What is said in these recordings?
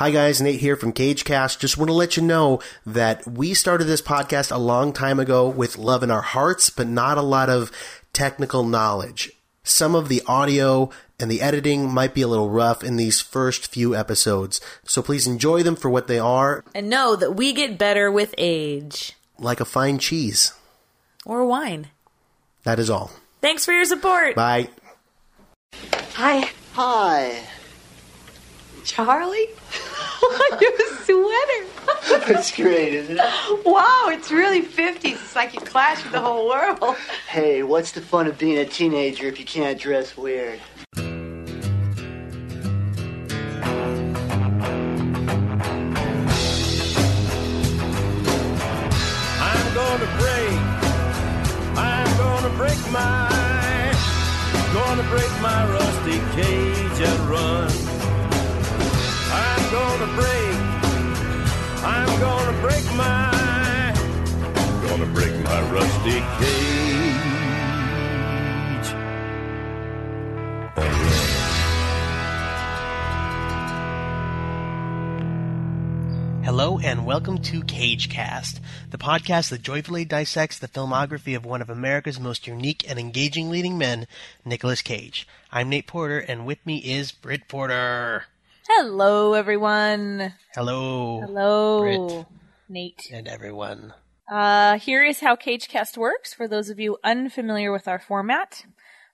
Hi guys, Nate here from CageCast. Just want to let you know that we started this podcast a long time ago with love in our hearts, but not a lot of technical knowledge. Some of the audio and the editing might be a little rough in these first few episodes, so please enjoy them for what they are, And know that we get better with age. like a fine cheese. Or wine. That is all. Thanks for your support. Bye. Hi. Hi. Charlie? Your sweater. That's great, isn't it? Wow, it's really 50s. It's like you clash with the whole world. Hey, what's the fun of being a teenager if you can't dress weird? I'm gonna break. I'm gonna break my. Gonna break my rusty cage and run. I'm gonna break. I'm gonna break my. Gonna break my rusty cage. And run. Hello and welcome to CageCast, the podcast that joyfully dissects the filmography of one of America's most unique and engaging leading men, Nicolas Cage. I'm Nate Porter, and with me is Britt Porter. Hello, everyone. Hello. Hello, Britt. Nate. And everyone. Uh, here is how CageCast works for those of you unfamiliar with our format.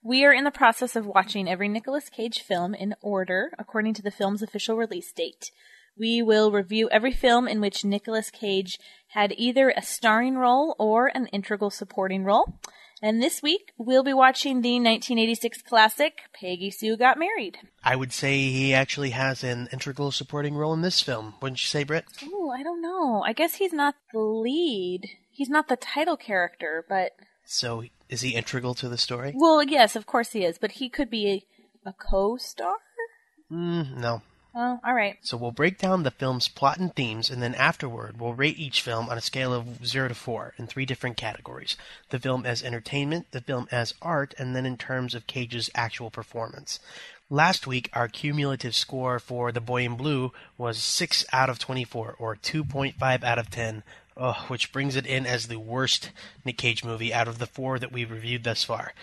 We are in the process of watching every Nicolas Cage film in order according to the film's official release date. We will review every film in which Nicolas Cage had either a starring role or an integral supporting role. And this week, we'll be watching the 1986 classic Peggy Sue Got Married. I would say he actually has an integral supporting role in this film, wouldn't you say, Britt? Oh, I don't know. I guess he's not the lead. He's not the title character, but So, is he integral to the story? well, yes, of course he is. But he could be a, a co-star. Mm, no. Oh, all right. So we'll break down the film's plot and themes, and then afterward, we'll rate each film on a scale of 0 to 4 in three different categories the film as entertainment, the film as art, and then in terms of Cage's actual performance. Last week, our cumulative score for The Boy in Blue was 6 out of 24, or 2.5 out of 10, ugh, which brings it in as the worst Nick Cage movie out of the four that we've reviewed thus far.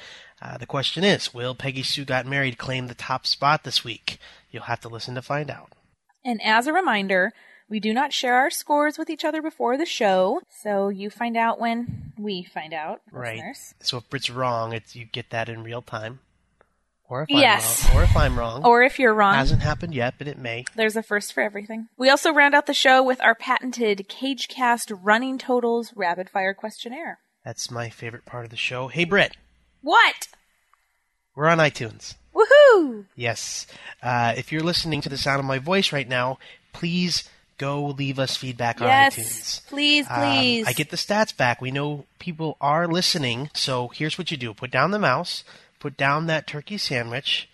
Uh, the question is Will Peggy Sue Got Married claim the top spot this week? You'll have to listen to find out. And as a reminder, we do not share our scores with each other before the show, so you find out when we find out, Right. listeners. So if Britt's wrong, it's you get that in real time. Or if Yes. I'm wrong. Or if I'm wrong. Or if you're wrong, Hasn't happened yet, but it may. there's a first for everything. We also round out the show with our patented CageCast Running Totals Rapid Fire Questionnaire. That's my favorite part of the show. Hey Britt, What? we're on iTunes. Woohoo! Yes. Uh, if you're listening to the sound of my voice right now, please go leave us feedback on Yes, iTunes. please, Um, please. I get the stats back. We know people are listening. So here's what you do put down the mouse, put down that turkey sandwich,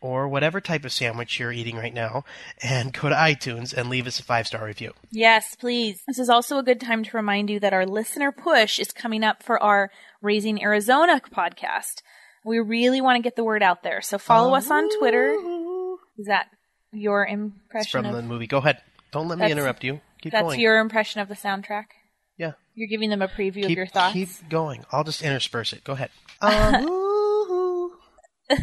or whatever type of sandwich you're eating right now, and go to iTunes and leave us a five star review. Yes, please. This is also a good time to remind you that our listener push is coming up for our Raising Arizona podcast. We really want to get the word out there. So follow us on Twitter. Is that your It's impression from of the movie. Go ahead. Don't let me interrupt you. Keep That's going. your impression of the soundtrack? yeah. You're giving them a preview of your thoughts? keep going. I'll just intersperse it. Go ahead. Uh,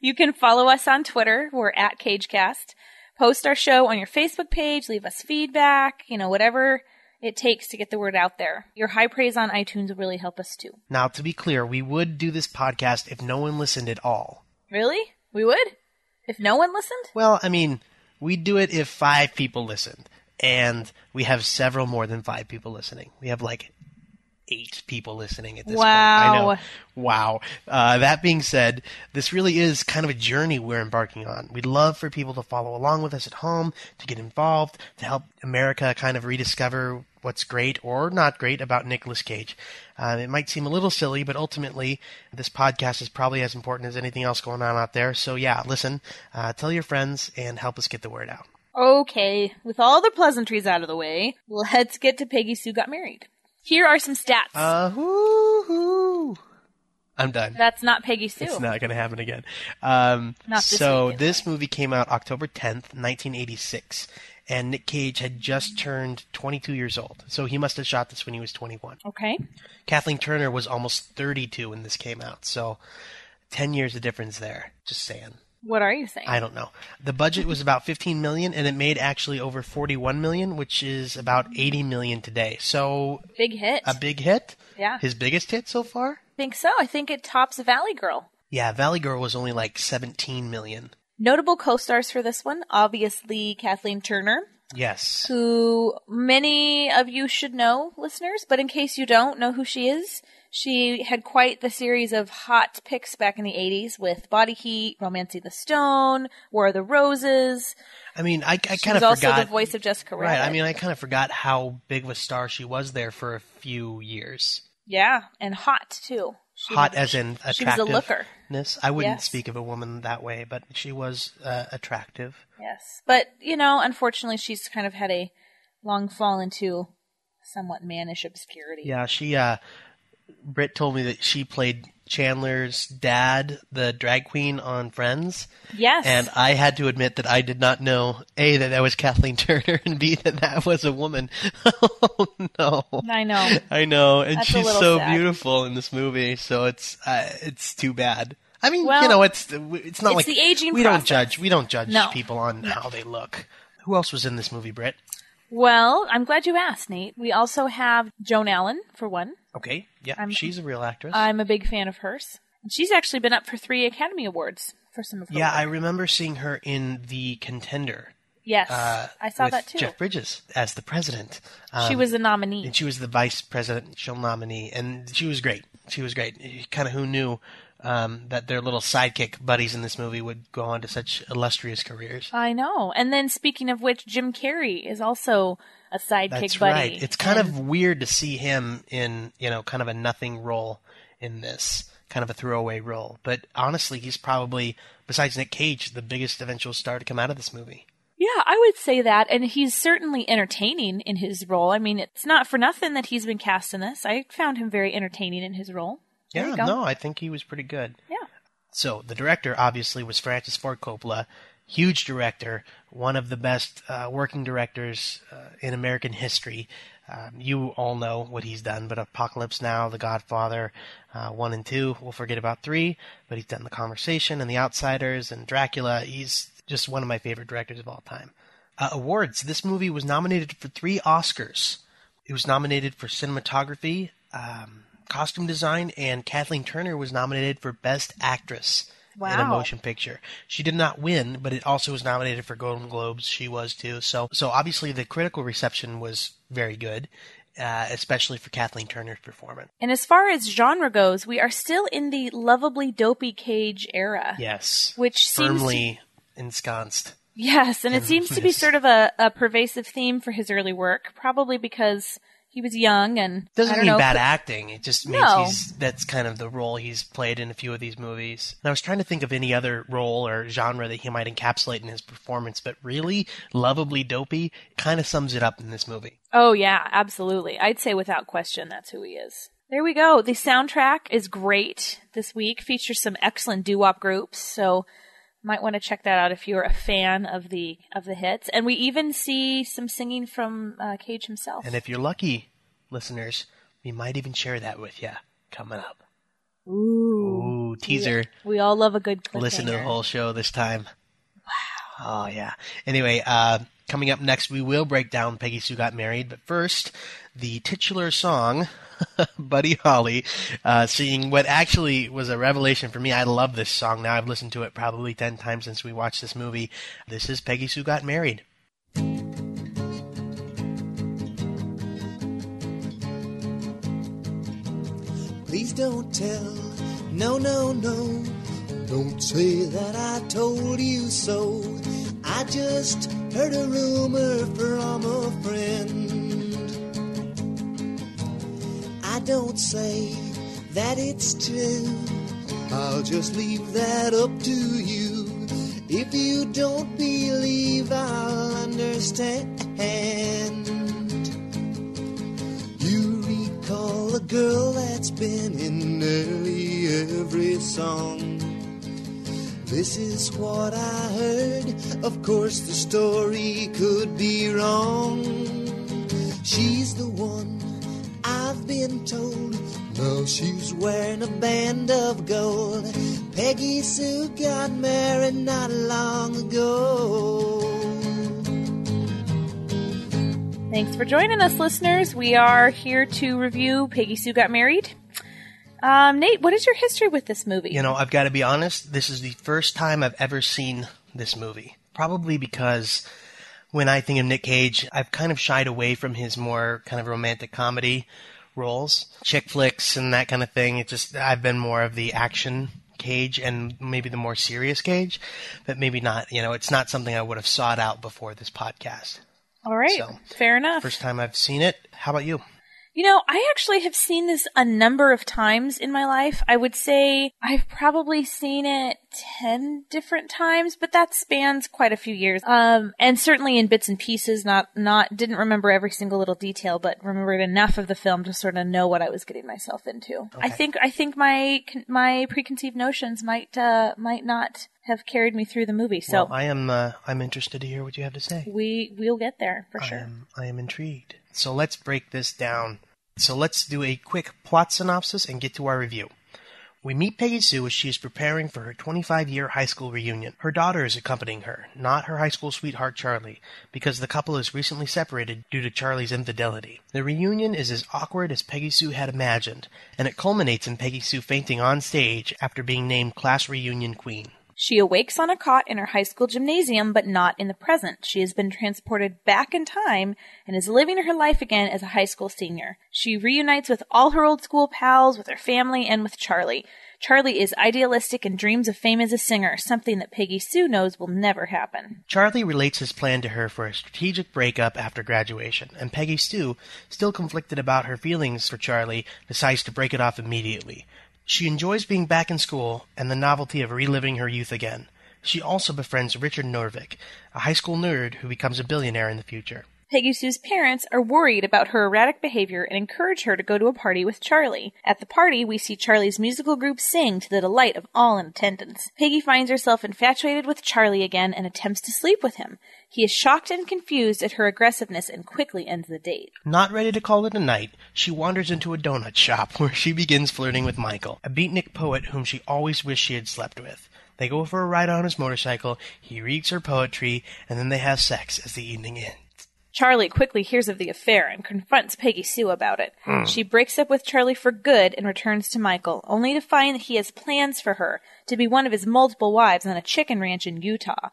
you can follow us on Twitter. We're at CageCast. Post our show on your Facebook page. Leave us feedback. You know, whatever it takes to get the word out there. Your high praise on iTunes will really help us too. now, to be clear, we would do this podcast if no one listened at all. Really? We would? If no one listened? Well, I mean, we'd do it if five people listened, and we have several more than five people listening. We have like eight people listening at this point. I Wow. know. Wow. Uh, that being said, this really is kind of a journey we're embarking on. We'd love for people to follow along with us at home, to get involved, to help America kind of rediscover what's great or not great about Nicolas Cage. Uh, it might seem a little silly, but ultimately, this podcast is probably as important as anything else going on out there. So, yeah, listen, uh, tell your friends, and help us get the word out. Okay, with all the pleasantries out of the way, let's get to Peggy Sue Got Married. Here are some stats. Uh, woo-hoo. I'm done. That's not Peggy Sue. It's not going to happen again. Um, Not this so this movie came out October 10th, 1986, and Nick Cage had just turned 22 years old. So he must have shot this when he was 21. Okay. Kathleen Turner was almost 32 when this came out. So 10 years of difference there. Just saying. What are you saying? I don't know. The budget was about 15 million and it made actually over 41 million, which is about 80 million today. So Big hit. a big hit. Yeah. His biggest hit so far? I think so. I think it tops Valley Girl. Yeah, Valley Girl was only like 17 million. Notable co-stars for this one, obviously Kathleen Turner, Yes. who many of you should know, listeners, but in case you don't know who she is, she had quite the series of hot picks back in the 80s with Body Heat, Romancing the Stone, War of the Roses. I mean, I, I kind of also forgot. the voice of Jessica Rabbit. right. I mean, I kind of forgot how big of a star she was there for a few years. yeah, and hot too. She Hot was- as in attractive. she was a looker. Attractiveness. I wouldn't Yes. speak of a woman that way, but she was uh, attractive. Yes. But, you know, unfortunately, she's kind of had a long fall into somewhat mannish obscurity. Yeah, she. uh Britt told me that she played Chandler's dad, the drag queen on Friends, Yes. and I had to admit that I did not know a that that was Kathleen Turner, and b that that was a woman. oh no. I know. I know, and That's she's so sad. beautiful in this movie. So it's uh, it's too bad. I mean, Well, you know, it's it's not it's like the aging we process. don't judge. We don't judge No. people on how they look. Who else was in this movie, Britt? Well, I'm glad you asked, Nate. We also have Joan Allen, for one. Okay, yeah, I'm- she's a real actress. I'm a big fan of hers. And She's actually been up for three Academy Awards for some of her yeah, I remember seeing her in The Contender. Yes, Uh, I saw that too. Jeff Bridges as the president. she Um, was a nominee. and she was the vice presidential nominee, and she was great. She was great. Kind of who knew um, that their little sidekick buddies in this movie would go on to such illustrious careers. I know. And then speaking of which, Jim Carrey is also a sidekick That's buddy. right. It's kind And- of weird to see him in, you know, kind of a nothing role in this, kind of a throwaway role. But honestly, he's probably, besides Nick Cage, the biggest eventual star to come out of this movie. Yeah, I would say that. And he's certainly entertaining in his role. I mean, it's not for nothing that he's been cast in this. I found him very entertaining in his role. Yeah, no, I think he was pretty good. Yeah. So the director obviously was Francis Ford Coppola, huge director, one of the best uh, working directors uh, in American history. Um, you all know what he's done, but Apocalypse Now, The Godfather, uh, one and two. We'll forget about three, but he's done The Conversation and The Outsiders and Dracula. He's just one of my favorite directors of all time. Uh, awards. This movie was nominated for three Oscars. It was nominated for cinematography, um, costume design, and Kathleen Turner was nominated for Best Actress in a motion picture. She did not win, but it also was nominated for Golden Globes. She was too. So, so obviously the critical reception was very good, uh, especially for Kathleen Turner's performance. And as far as genre goes, we are still in the lovably dopey cage era. Yes, Which seems to- firmly ensconced. Yes, and it seems to be sort of a, a pervasive theme for his early work, probably because he was young and Doesn't I don't mean know, bad acting. It just means No. he's that's kind of the role he's played in a few of these movies. And I was trying to think of any other role or genre that he might encapsulate in his performance, but really, lovably dopey kind of sums it up in this movie. Oh yeah, absolutely. I'd say without question that's who he is. There we go. The soundtrack is great this week. Features some excellent doo-wop groups, so might want to check that out if you're a fan of the of the hits. And we even see some singing from uh, Cage himself. And if you're lucky, listeners, we might even share that with you coming up. Ooh, Ooh, teaser. we all love a good. Listen to the whole show this time. Wow. Oh yeah. Anyway, uh, coming up next, we will break down Peggy Sue Got Married, but first, the titular song, Buddy Holly, uh, what actually was a revelation for me. I love this song now. I've listened to it probably ten times since we watched this movie. This is Peggy Sue Got Married. Please don't tell, no, no, no. Don't say that I told you so. I just heard a rumor from a friend. I don't say that it's true. I'll just leave that up to you. If you don't believe, I'll understand. You recall a girl that's been in nearly every song. This is what I heard. Of course, the story could be wrong. She's the one I've been told. No, she's wearing a band of gold. Peggy Sue got married not long ago. Thanks for joining us, listeners. We are here to review Peggy Sue Got Married. Um, Nate, what is your history with this movie? You know, I've got to be honest, this is the first time I've ever seen this movie. Probably because when I think of Nick Cage, I've kind of shied away from his more kind of romantic comedy roles, chick flicks and that kind of thing. It just I've been more of the action Cage and maybe the more serious Cage, but maybe not. You know, it's not something I would have sought out before this podcast. All right, So, fair enough. First time I've seen it. How about you? You know, I actually have seen this a number of times in my life. I would say I've probably seen it 10 different times, but that spans quite a few years. Um, and certainly in bits and pieces, not, not, didn't remember every single little detail, but remembered enough of the film to sort of know what I was getting myself into. I think, I think my, my preconceived notions might, uh, might not have carried me through the movie. So well, I am uh, I'm interested to hear what you have to say. we, we'll get there for I sure. am I am intrigued. So let's break this down. So let's do a quick plot synopsis and get to our review. We meet Peggy Sue as she is preparing for her 25 year high school reunion. Her daughter is accompanying her, not her high school sweetheart Charlie, because the couple is recently separated due to Charlie's infidelity. The reunion is as awkward as Peggy Sue had imagined, and it culminates in Peggy Sue fainting on stage after being named class reunion queen. She awakes on a cot in her high school gymnasium, but not in the present. She has been transported back in time and is living her life again as a high school senior. She reunites with all her old school pals, with her family, and with Charlie. Charlie is idealistic and dreams of fame as a singer, something that Peggy Sue knows will never happen. Charlie relates his plan to her for a strategic breakup after graduation, and Peggy Sue, still conflicted about her feelings for Charlie, decides to break it off immediately. She enjoys being back in school and the novelty of reliving her youth again. She also befriends Richard Norvik, a high school nerd who becomes a billionaire in the future. Peggy Sue's parents are worried about her erratic behavior and encourage her to go to a party with Charlie. At the party, we see Charlie's musical group sing to the delight of all in attendance. Peggy finds herself infatuated with Charlie again and attempts to sleep with him. He is shocked and confused at her aggressiveness and quickly ends the date. Not ready to call it a night, she wanders into a donut shop where she begins flirting with Michael, a beatnik poet whom she always wished she had slept with. They go for a ride on his motorcycle, he reads her poetry, and then they have sex as the evening ends. Charlie quickly hears of the affair and confronts Peggy Sue about it. She breaks up with Charlie for good and returns to Michael, only to find that he has plans for her to be one of his multiple wives on a chicken ranch in Utah.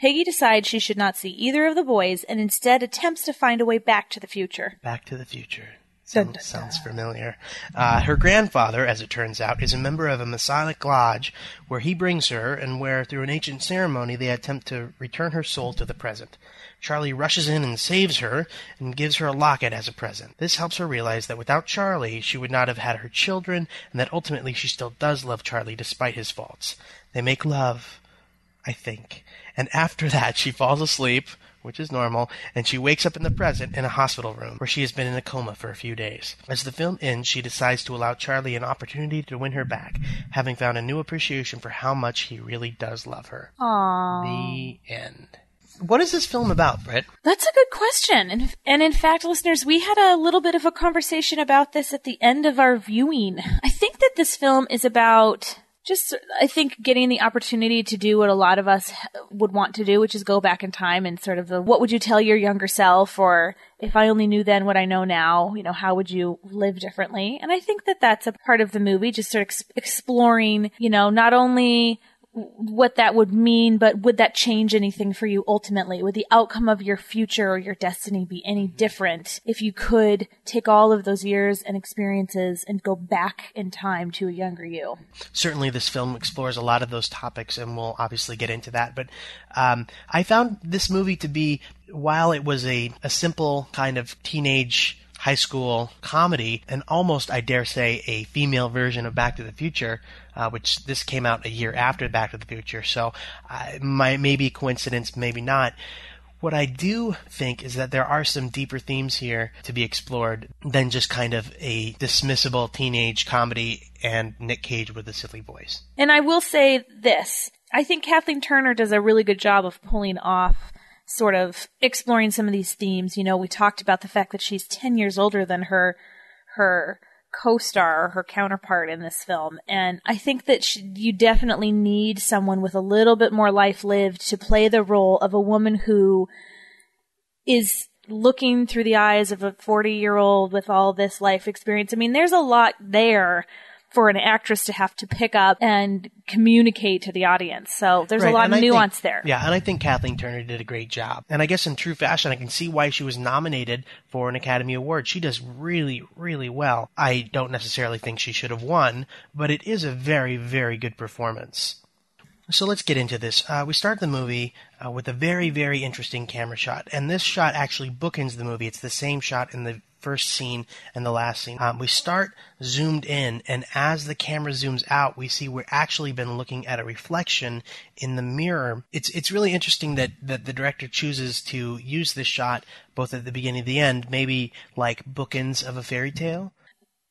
Peggy decides she should not see either of the boys and instead attempts to find a way back to the future. Back to the Future. Sounds, sounds familiar. Uh, her grandfather, as it turns out, is a member of a Masonic lodge where he brings her and where, through an ancient ceremony, they attempt to return her soul to the present. Charlie rushes in and saves her and gives her a locket as a present. This helps her realize that without Charlie, she would not have had her children and that ultimately she still does love Charlie despite his faults. They make love, I think. And after that, she falls asleep, which is normal, and she wakes up in the present in a hospital room where she has been in a coma for a few days. As the film ends, she decides to allow Charlie an opportunity to win her back, having found a new appreciation for how much he really does love her. Aww. The end. What is this film about, Britt? That's a good question. And, and in fact, listeners, we had a little bit of a conversation about this at the end of our viewing. I think that this film is about just, I think, getting the opportunity to do what a lot of us would want to do, which is go back in time and sort of the what would you tell your younger self, or if I only knew then what I know now, you know, how would you live differently? And I think that that's a part of the movie, just sort of ex- exploring, you know, not only what that would mean, but would that change anything for you ultimately? Would the outcome of your future or your destiny be any different if you could take all of those years and experiences and go back in time to a younger you? certainly this film explores a lot of those topics, and we'll obviously get into that. But um, I found this movie to be, while it was a, a simple kind of teenage high school comedy, and almost, I dare say, a female version of Back to the Future, uh, which this came out a year after Back to the Future. So, uh, maybe coincidence, maybe not. What I do think is that there are some deeper themes here to be explored than just kind of a dismissible teenage comedy and Nick Cage with a silly voice. And I will say this. I think Kathleen Turner does a really good job of pulling off sort of exploring some of these themes. You know, we talked about the fact that she's 10 years older than her her co-star, her counterpart in this film. And I think that she, you definitely need someone with a little bit more life lived to play the role of a woman who is looking through the eyes of a 40 year old with all this life experience. I mean, there's a lot there for an actress to have to pick up and communicate to the audience. So there's Right, a lot and of I think- nuance there. Yeah, and I think Kathleen Turner did a great job. And I guess in true fashion, I can see why she was nominated for an Academy Award. She does really, really well. I don't necessarily think she should have won, but it is a very, very good performance. So let's get into this. Uh, we start the movie uh, with a very, very interesting camera shot, and this shot actually bookends the movie. It's the same shot in the first scene and the last scene. Um, we start zoomed in, and as the camera zooms out, we see we're actually been looking at a reflection in the mirror. It's it's really interesting that that the director chooses to use this shot both at the beginning and the end, maybe like bookends of a fairy tale.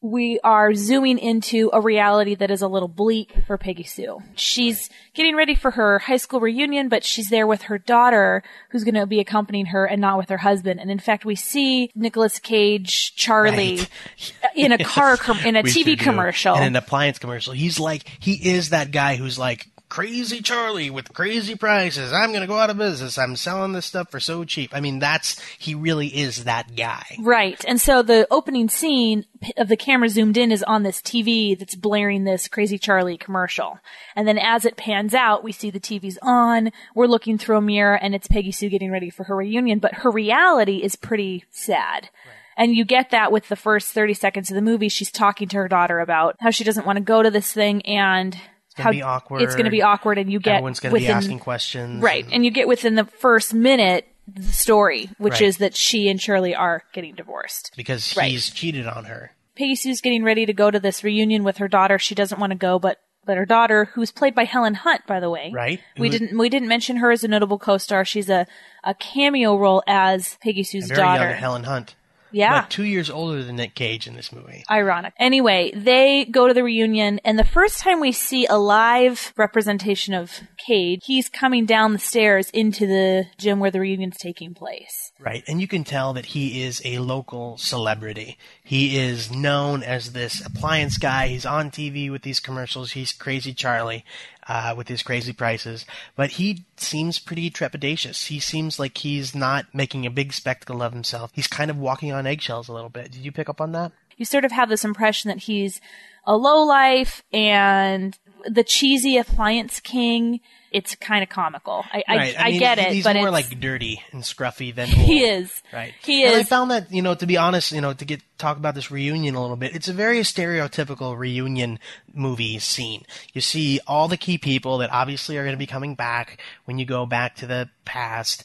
We are zooming into a reality that is a little bleak for Peggy Sue. She's getting ready for her high school reunion, but she's there with her daughter who's going to be accompanying her and not with her husband. And in fact, we see Nicolas Cage, Charlie in a car, com- in a We TV commercial. in an appliance commercial. He's like he is that guy who's like crazy Charlie with crazy prices. I'm going to go out of business. I'm selling this stuff for so cheap. I mean, that's he really is that guy. Right. And so the opening scene of the camera zoomed in is on this TV that's blaring this Crazy Charlie commercial. And then as it pans out, we see the TV's on, we're looking through a mirror, and it's Peggy Sue getting ready for her reunion, but her reality is pretty sad. And you get that with the first 30 seconds of the movie. She's talking to her daughter about how she doesn't want to go to this thing and gonna how be awkward. It's going to be awkward, and you get Everyone's going to be asking questions. Right. And you get within the first minute the story, which Right. is that she and Charlie are getting divorced. because Right. he's cheated on her. Peggy Sue's getting ready to go to this reunion with her daughter. She doesn't want to go, but but her daughter, who's played by Helen Hunt, by the way, Right. We Who- didn't we didn't mention her as a notable co-star. She's a a cameo role as Peggy Sue's very daughter. young Helen Hunt. Yeah. But two years older than Nick Cage in this movie. Ironic. Anyway, they go to the reunion, and the first time we see a live representation of Cage, he's coming down the stairs into the gym where the reunion's taking place. Right. And you can tell that he is a local celebrity. He is known as this appliance guy. He's on TV with these commercials. He's crazy Charlie, uh, with his crazy prices. But he seems pretty trepidatious. He seems like he's not making a big spectacle of himself. He's kind of walking on eggshells a little bit. Did you pick up on that? you sort of have this impression that he's a lowlife and the cheesy appliance king. It's kind of comical. I, right. I, I, mean, get it, He's but more it's, like dirty and scruffy than he is. Right. He And I found that, you know, to be honest, you know, to get talk about this reunion a little bit, it's a very stereotypical reunion movie scene. You see all the key people that obviously are going to be coming back when you go back to the past.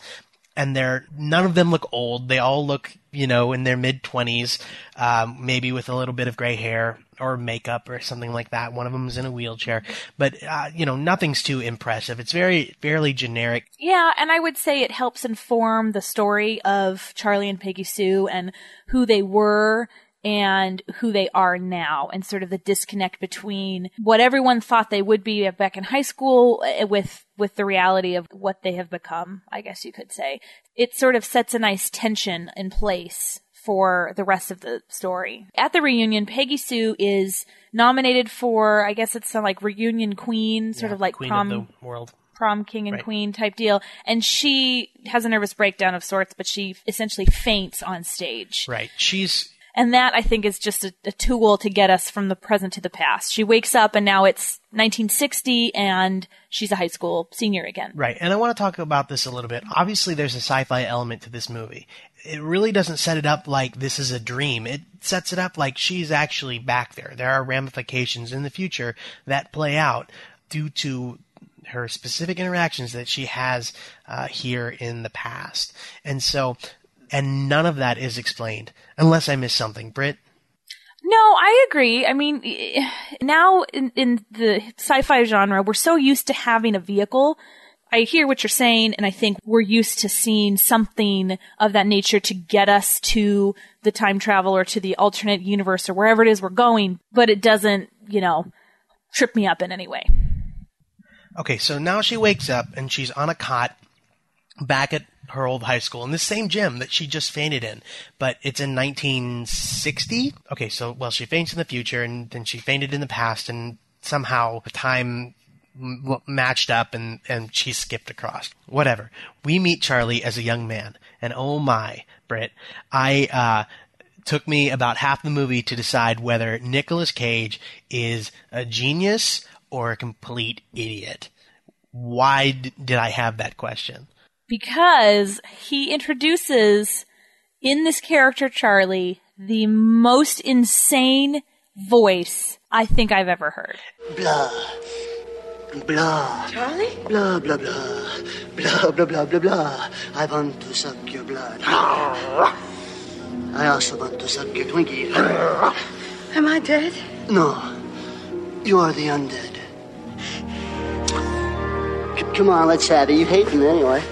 And they're none of them look old. They all look, you know, in their mid twenties, um, maybe with a little bit of gray hair or makeup or something like that. One of them is in a wheelchair, but uh, you know, nothing's too impressive. It's very fairly generic. Yeah, and I would say it helps inform the story of Charlie and Peggy Sue and who they were and who they are now and sort of the disconnect between what everyone thought they would be back in high school eh, with with the reality of what they have become, I guess you could say. It sort of sets a nice tension in place for the rest of the story. At the reunion, Peggy Sue is nominated for, I guess it's some like reunion queen, sort of like Queen prom of world. prom king and Right. queen type deal. And she has a nervous breakdown of sorts, but she essentially faints on stage. Right. She's And that I think is just a, a tool to get us from the present to the past. She wakes up and now it's 1960 and she's a high school senior again. Right, and I want to talk about this a little bit. Obviously, there's a sci-fi element to this movie. It really doesn't set it up like this is a dream. It sets it up like she's actually back there. There are ramifications in the future that play out due to her specific interactions that she has uh, here in the past, and so, and none of that is explained unless I miss something. Britt, No, I agree. I mean, now in, in the sci-fi genre, we're so used to having a vehicle. I hear what you're saying, and I think we're used to seeing something of that nature to get us to the time travel or to the alternate universe or wherever it is we're going, but it doesn't, you know, trip me up in any way. Okay, so now she wakes up and she's on a cot back at her old high school in the same gym that she just fainted in, but it's in 1960. Okay, so well, she faints in the future and then she fainted in the past, and somehow time m- matched up and and she skipped across. Whatever. We meet Charlie as a young man, and oh my, Britt, I uh, took me about half the movie to decide whether Nicolas Cage is a genius or a complete idiot. Why d- did I have that question? Because he introduces in this character Charlie the most insane voice I think I've ever heard. Blah. Blah. Charlie? Blah, blah, blah. Blah, blah, blah, blah, blah. I want to suck your blood. I also want to suck your Twinkie. Am I dead? No. You are the undead. C- come on, let's have it. You hate them anyway.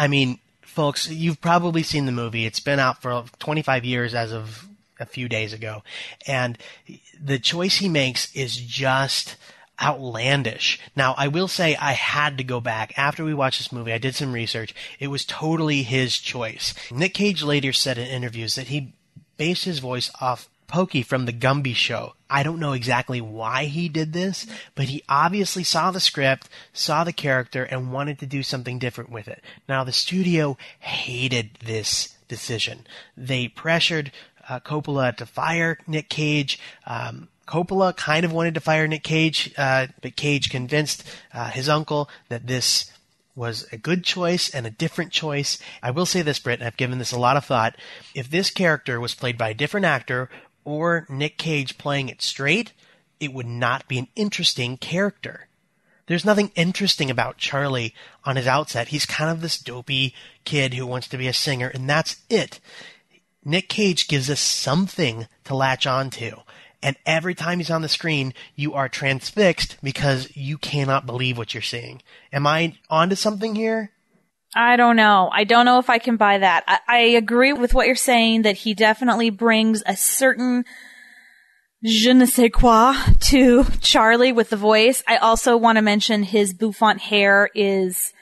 I mean, folks, you've probably seen the movie. It's been out for 25 years as of a few days ago. And the choice he makes is just outlandish. Now, I will say I had to go back after we watched this movie. I did some research. It was totally his choice. Nick Cage later said in interviews that he based his voice off Pokey from the Gumby show. I don't know exactly why he did this, but he obviously saw the script, saw the character, and wanted to do something different with it. Now, the studio hated this decision. They pressured uh, Coppola to fire Nick Cage. Um, Coppola kind of wanted to fire Nick Cage, uh, but Cage convinced uh, his uncle that this was a good choice and a different choice. I will say this, Britt, and I've given this a lot of thought. If this character was played by a different actor or Nick Cage playing it straight, it would not be an interesting character. There's nothing interesting about Charlie on his outset. He's kind of this dopey kid who wants to be a singer, and that's it. Nick Cage gives us something to latch onto. And every time he's on the screen, you are transfixed because you cannot believe what you're seeing. Am I onto something here? I don't know. I don't know if I can buy that. I, I agree with what you're saying that he definitely brings a certain je ne sais quoi to Charlie with the voice. I also want to mention his bouffant hair is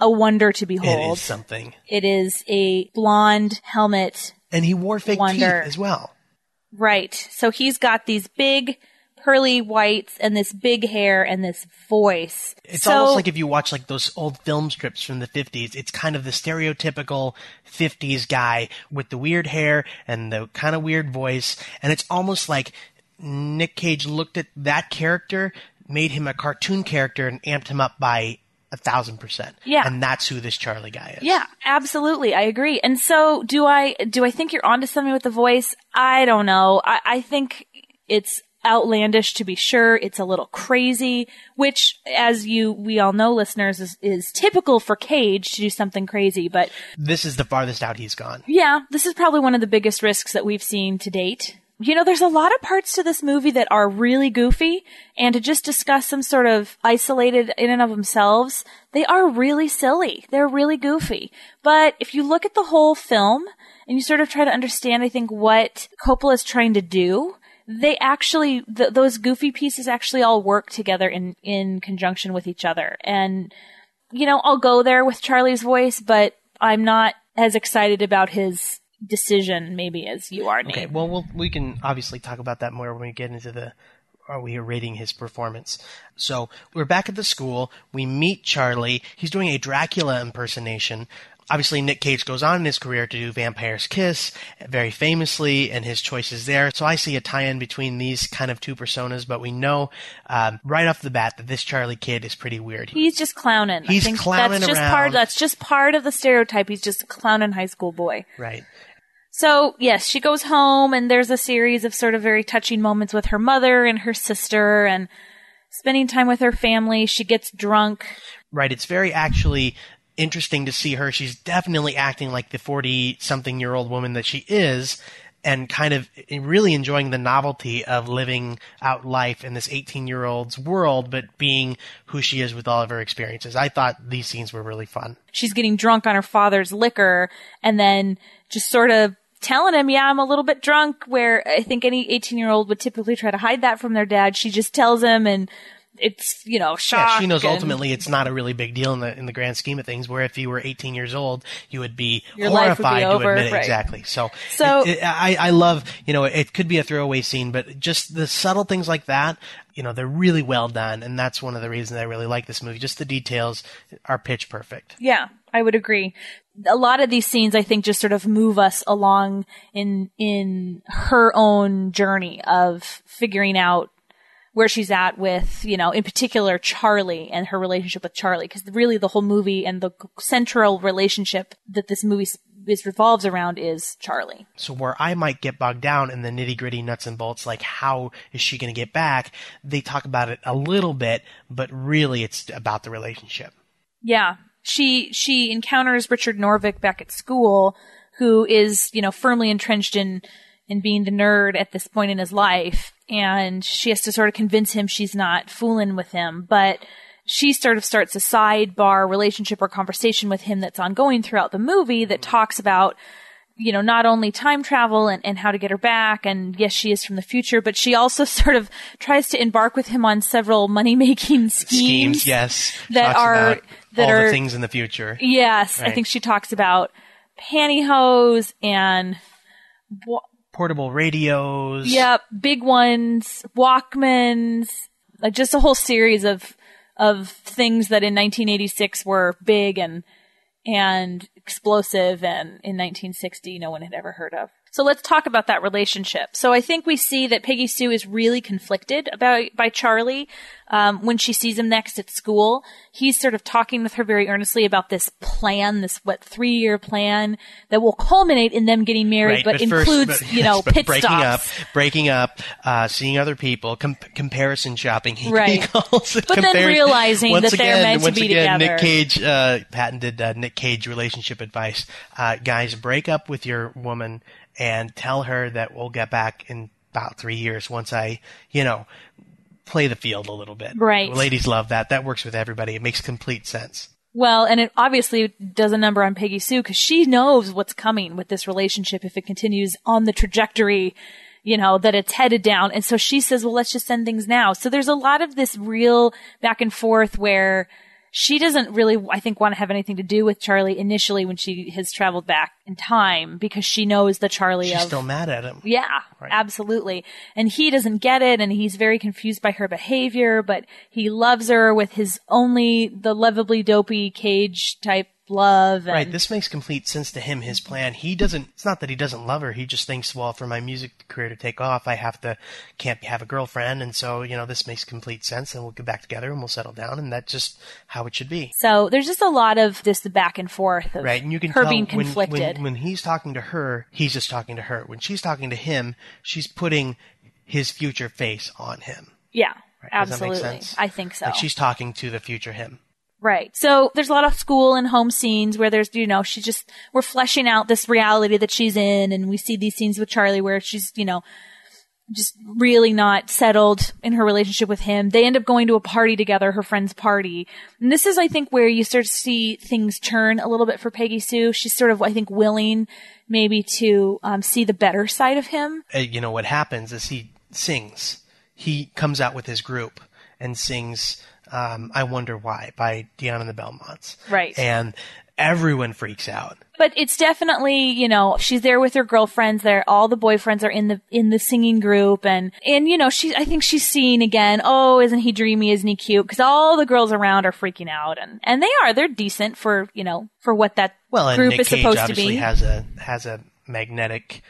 a wonder to behold. is something. It is a blonde helmet. And he wore fake Wonder. teeth as well. Right. So he's got these big pearly whites and this big hair and this voice. It's so, almost like if you watch like those old film strips from the 50s, it's kind of the stereotypical 50s guy with the weird hair and the kind of weird voice. And it's almost like Nick Cage looked at that character, made him a cartoon character, and amped him up by a thousand percent. Yeah. And that's who this Charlie guy is. Yeah, absolutely. I agree. And so do I, do I think you're onto something with the voice? I don't know. I, I think it's outlandish to be sure. It's a little crazy, which as you, we all know listeners is, is typical for Cage to do something crazy. But This is the farthest out he's gone. yeah, this is probably one of the biggest risks that we've seen to date. You know, there's a lot of parts to this movie that are really goofy, and to just discuss them sort of isolated in and of themselves, they are really silly. They're really goofy. But if you look at the whole film, and you sort of try to understand, I think, what Coppola is trying to do, they actually, th- those goofy pieces actually all work together in, in conjunction with each other. And, you know, I'll go there with Charlie's voice, but I'm not as excited about his decision maybe as you are. Okay, Nate. well, we'll we can obviously talk about that more when we get into the are we rating his performance. So we're back at the school. We meet Charlie. He's doing a Dracula impersonation. Obviously, Nick Cage goes on in his career to do Vampire's Kiss very famously, and his choices there. So I see a tie-in between these kind of two personas. But we know um, right off the bat that this Charlie kid is pretty weird. He's just clowning. He's clowning that's just around. part. That's just part of the stereotype. He's just a clowning high school boy. right. So yes, she goes home, and there's a series of sort of very touching moments with her mother and her sister, and spending time with her family. She gets drunk. Right. It's very actually interesting to see her. She's definitely acting like the 40 something year old woman that she is. and kind of really enjoying the novelty of living out life in this 18 year old's world, but being who she is with all of her experiences. I thought these scenes were really fun. she's getting drunk on her father's liquor and then just sort of telling him, yeah, I'm a little bit drunk, where I think any 18 year old would typically try to hide that from their dad. She just tells him and it's, you know, shock. Yeah, she knows and ultimately it's not a really big deal in the in the grand scheme of things. Where if you were 18 years old, you would be life would be horrified to admit it. right. Exactly. So, So- it- it- I I love you know it could be a throwaway scene, but just the subtle things like that, you know, they're really well done, and that's one of the reasons I really like this movie. Just the details are pitch perfect. Yeah, I would agree. A lot of these scenes, I think, just sort of move us along in in her own journey of figuring out where she's at with, you know, in particular Charlie and her relationship with Charlie, because really the whole movie and the central relationship that this movie is revolves around is Charlie. So where I might get bogged down in the nitty gritty nuts and bolts, like how is she going to get back? They talk about it a little bit, but really it's about the relationship. Yeah. She she encounters Richard Norvik back at school, who is, you know, firmly entrenched in in being the nerd at this point in his life, and she has to sort of convince him she's not fooling with him, but she sort of starts a sidebar relationship or conversation with him that's ongoing throughout the movie that mm-hmm. talks about you know, not only time travel and, and how to get her back, and yes, she is from the future, but she also sort of tries to embark with him on several money making schemes. Schemes, yes, that Talks are- that all are- the things in the future. Yes, I think she talks about pantyhose and Portable radios. yep, big ones, Walkmans, like just a whole series of of things that in 1986 were big and and explosive and in 1960 no one had ever heard of. So let's talk about that relationship. So I think we see that Peggy Sue is really conflicted about by Charlie um, when she sees him next at school. He's sort of talking with her very earnestly about this plan, this what three year plan that will culminate in them getting married, Right, but, first- includes but- you know yes, pit breaking stops. up, breaking up, uh, seeing other people, com- comparison shopping. He, Right. he calls it But then realizing that they're meant to be again, together. Nick Cage uh, patented uh, Nick Cage relationship advice. Uh, guys, break up with your woman and tell her that we'll get back in about three years once I, you know, play the field a little bit. Right. Ladies love that. That works with everybody. It makes complete sense. Well, and it obviously does a number on Peggy Sue because she knows what's coming with this relationship if it continues on the trajectory, you know, that it's headed down. And so she says, well, let's just send things now. So there's a lot of this real back and forth where she doesn't really, I think, want to have anything to do with Charlie initially when she has traveled back in time because she knows the Charlie She's of still mad at him. yeah, absolutely. And he doesn't get it and he's very confused by her behavior, but he loves her with his only the lovably dopey cage type love. And Right. This makes complete sense to him. His plan. He doesn't. It's not that he doesn't love her. He just thinks, well, for my music career to take off, I have to can't have a girlfriend, and so you know this makes complete sense, and we'll get back together and we'll settle down, and that's just how it should be. so there's just a lot of this back and forth of Right, and you can her tell being when, conflicted. when when he's talking to her, he's just talking to her. When she's talking to him, she's putting his future face on him. yeah, Right? Does that make absolutely. I think so. Like she's talking to the future him. Right. So there's a lot of school and home scenes where there's, you know, she just, we're fleshing out this reality that she's in and we see these scenes with Charlie where she's, you know, just really not settled in her relationship with him. They end up going to a party together, her friend's party. And this is, I think, where you start to see things turn a little bit for Peggy Sue. She's sort of, I think, willing maybe to um, see the better side of him. uh, you know what happens is he sings. He comes out with his group and sings um, "I Wonder Why" by Dion and the Belmonts. Right. And everyone freaks out. But it's definitely, you know, she's there with her girlfriends. There, all the boyfriends are in the in the singing group, and and you know, she. I think she's seeing again. Oh, isn't he dreamy? Isn't he cute? Because all the girls around are freaking out, and and they are. They're decent for you know for what that Well, group Nick is Cage supposed to be. has a has a magnetic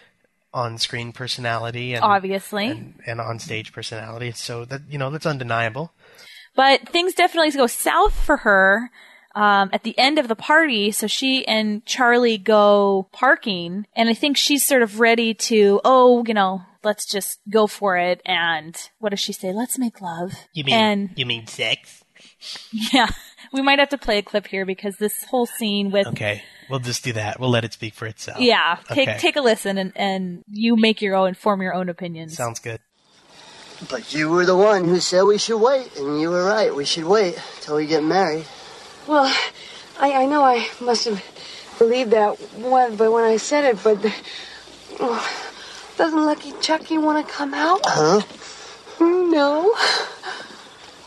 on-screen personality and obviously, and, and on-stage personality. So that you know that's undeniable. But things definitely go south for her um, at the end of the party. So she and Charlie go parking, and I think she's sort of ready to, oh, you know, let's just go for it. And what does she say? Let's make love. You mean and you mean sex? yeah, we might have to play a clip here because this whole scene with Okay. We'll just do that. We'll let it speak for itself. Yeah, take Okay. take a listen and, and you make your own, form your own opinions. Sounds good. But you were the one who said we should wait, and you were right. We should wait till we get married. Well, I, I know I must have believed that one, but when I said it, but oh, doesn't Lucky Chucky want to come out? Huh? No.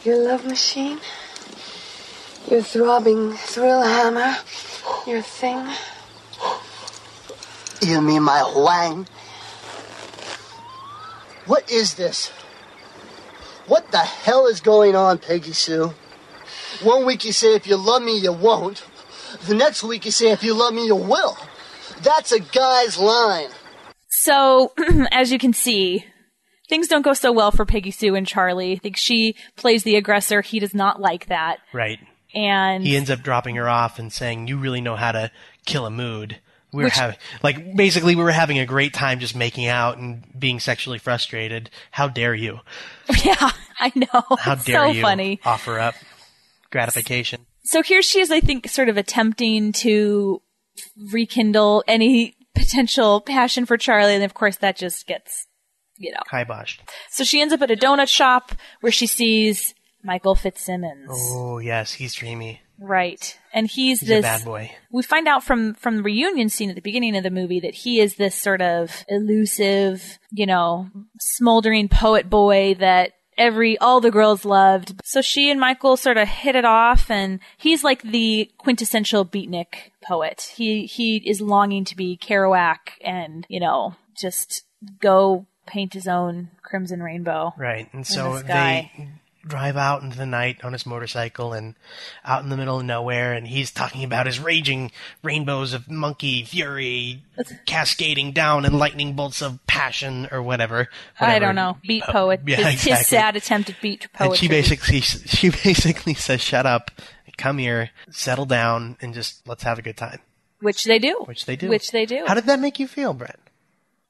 Your love machine, your throbbing thrill hammer, your thing. You mean my Huang? What is this? What the hell is going on, Peggy Sue? One week you say if you love me, you won't. The next week you say if you love me, you will. That's a guy's line. So, as you can see, things don't go so well for Peggy Sue and Charlie. I think she plays the aggressor. He does not like that. Right. And He ends up dropping her off and saying, "You really know how to kill a mood." We were Which- having, like, basically, we were having a great time just making out and being sexually frustrated. How dare you? yeah, I know. How It's dare so you funny. offer up gratification? So here she is, I think, sort of attempting to rekindle any potential passion for Charlie, and of course that just gets, you know. Kiboshed. So she ends up at a donut shop where she sees Michael Fitzsimmons. Oh yes, he's dreamy. Right. And he's, He's this bad boy. we find out from from the reunion scene at the beginning of the movie that he is this sort of elusive, you know, smoldering poet boy that every all the girls loved. So she and Michael sort of hit it off and he's like the quintessential beatnik poet. He he is longing to be Kerouac and, you know, just go paint his own crimson rainbow. Right. And so the they drive out into the night on his motorcycle and out in the middle of nowhere and he's talking about his raging rainbows of monkey fury cascading down and lightning bolts of passion or whatever. I don't know. Beat Po- poet. Yeah, his, exactly. his sad attempt at beat poetry. And she basically she basically says shut up, come here, settle down and just let's have a good time. Which they do. Which they do. Which they do. How did that make you feel, Brett?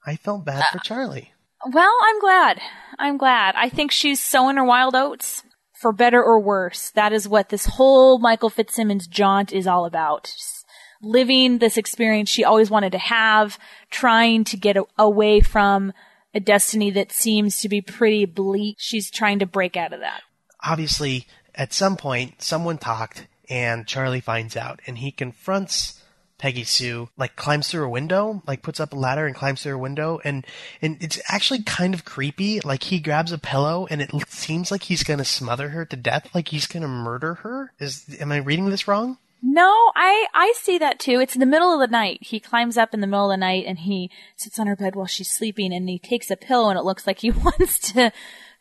I felt bad Uh, for Charlie. Well, I'm glad. I'm glad. I think she's sowing her wild oats. For better or worse. That is what this whole Michael Fitzsimmons jaunt is all about. Just living this experience she always wanted to have, trying to get a- away from a destiny that seems to be pretty bleak. She's trying to break out of that. obviously at some point someone talked and Charlie finds out and he confronts Peggy Sue, like climbs through a window, like puts up a ladder and climbs through a window and and it's actually kind of creepy. Like he grabs a pillow and it seems like he's gonna smother her to death, like he's gonna murder her. Is am I reading this wrong? No, I I see that too. It's in the middle of the night. He climbs up in the middle of the night and he sits on her bed while she's sleeping and he takes a pillow and it looks like he wants to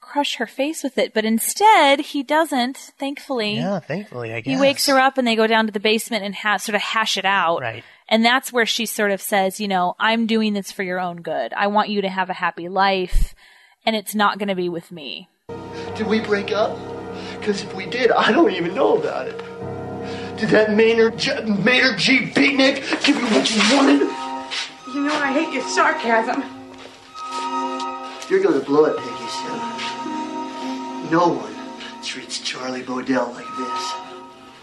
crush her face with it, but instead he doesn't, thankfully. Yeah, thankfully, I guess. He wakes her up and they go down to the basement and ha- sort of hash it out. Right. And that's where she sort of says, you know, I'm doing this for your own good. I want you to have a happy life and it's not going to be with me. Did we break up? Because if we did, I don't even know about it. Did that Maynard J- Maynard G. Beatnik give you what you wanted? You know I hate your sarcasm. You're gonna blow it, Peggy Sue. No one treats Charlie Bodell like this.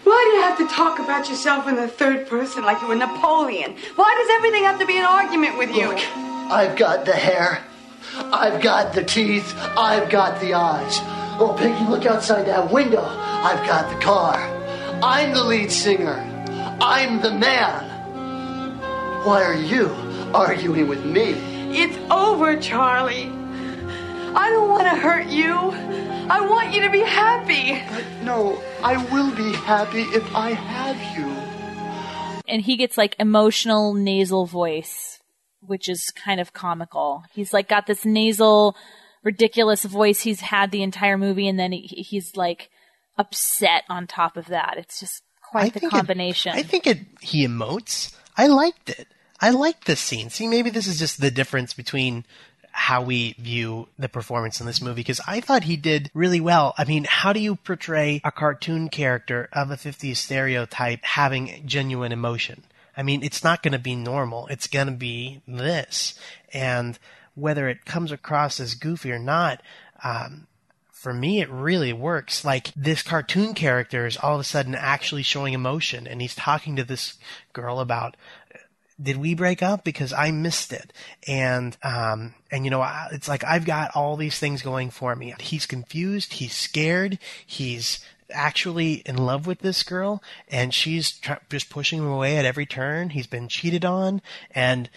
Why do you have to talk about yourself in the third person like you were Napoleon? Why does everything have to be an argument with you? Look, I've got the hair, I've got the teeth, I've got the eyes. Oh, Peggy, look outside that window. I've got the car. I'm the lead singer. I'm the man. Why are you arguing with me? It's over, Charlie. I don't want to hurt you. I want you to be happy. But No, I will be happy if I have you. And he gets like emotional nasal voice, which is kind of comical. He's like got this nasal, ridiculous voice he's had the entire movie and then he, he's like upset on top of that. It's just quite the combination. It, I think it. He emotes. I liked it. I liked this scene. See, maybe this is just the difference between how we view the performance in this movie because I thought he did really well. I mean, how do you portray a cartoon character of a 50s stereotype having genuine emotion? I mean, it's not going to be normal. It's going to be this. And whether it comes across as goofy or not, um, for me, it really works. Like this cartoon character is all of a sudden actually showing emotion, and he's talking to this girl about did we break up because I missed it? And, um, and you know, I- it's like I've got all these things going for me. He's confused. He's scared. He's actually in love with this girl and she's just pushing him away at every turn. He's been cheated on. And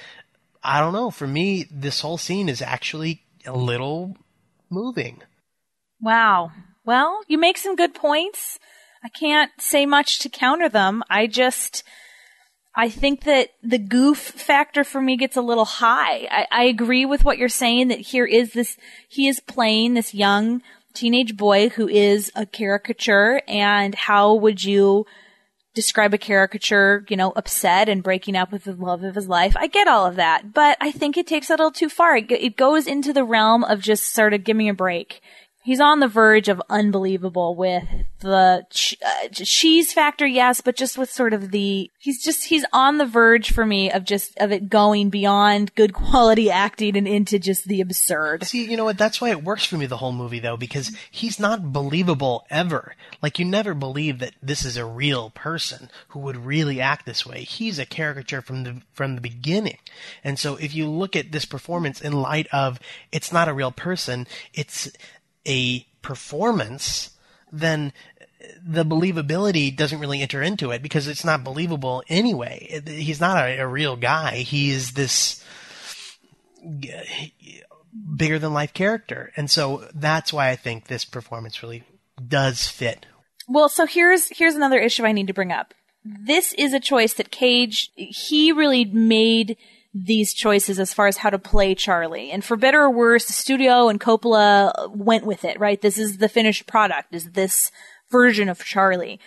I don't know. For me, this whole scene is actually a little moving. Wow. Well, you make some good points. I can't say much to counter them. I just, I think that the goof factor for me gets a little high. I, I agree with what you're saying that here is this, he is playing this young teenage boy who is a caricature and how would you describe a caricature, you know, upset and breaking up with the love of his life. I get all of that, but I think it takes it a little too far. It, it goes into the realm of just sort of give me a break. He's on the verge of unbelievable with the ch- uh, cheese factor, yes, but just with sort of the he's just he's on the verge for me of just of it going beyond good quality acting and into just the absurd. See, you know what? That's why it works for me the whole movie though, because he's not believable ever. Like you never believe that this is a real person who would really act this way. He's a caricature from the from the beginning. And so if you look at this performance in light of it's not a real person, it's a performance, then the believability doesn't really enter into it because it's not believable anyway. He's not a, a real guy. He is this bigger than life character. And so that's why I think this performance really does fit. Well, so here's here's another issue I need to bring up. This is a choice that Cage he really made these choices as far as how to play Charlie. And for better or worse, the studio and Coppola went with it, right? This is the finished product, is this version of Charlie.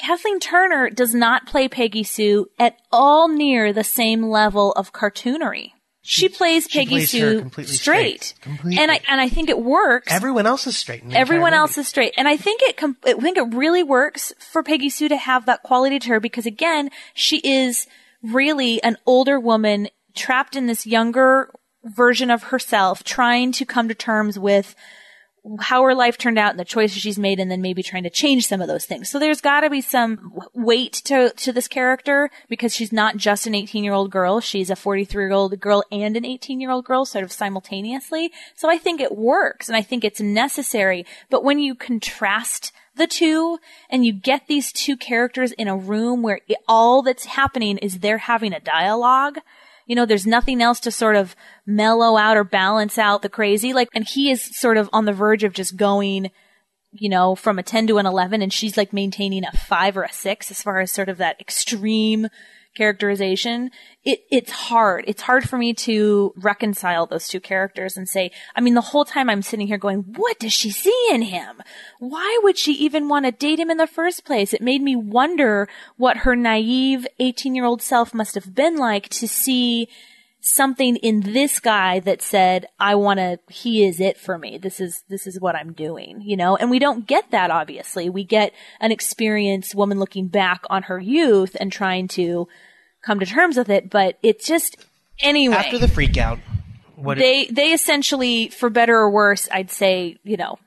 Kathleen Turner does not play Peggy Sue at all near the same level of cartoonery. She, plays she Peggy plays Sue completely straight. straight. Completely. And I and I think it works. Everyone else is straight. Everyone else movie. is straight, and I think it. Com- I think it really works for Peggy Sue to have that quality to her because again, she is really an older woman trapped in this younger version of herself, trying to come to terms with how her life turned out and the choices she's made and then maybe trying to change some of those things. So there's got to be some weight to to this character because she's not just an 18-year-old girl, she's a 43-year-old girl and an 18-year-old girl sort of simultaneously. So I think it works and I think it's necessary. But when you contrast the two and you get these two characters in a room where it, all that's happening is they're having a dialogue, you know, there's nothing else to sort of mellow out or balance out the crazy. Like, and he is sort of on the verge of just going, you know, from a 10 to an 11 and she's like maintaining a five or a six as far as sort of that extreme characterization. It, it's hard. It's hard for me to reconcile those two characters and say, I mean, the whole time I'm sitting here going, what does she see in him? Why would she even want to date him in the first place? It made me wonder what her naive 18 year old self must have been like to see something in this guy that said, I want to, he is it for me. This is, this is what I'm doing, you know? And we don't get that, obviously. We get an experienced woman looking back on her youth and trying to come to terms with it, but it's just, anyway. After the freak out, what they, they essentially, for better or worse, I'd say, you know,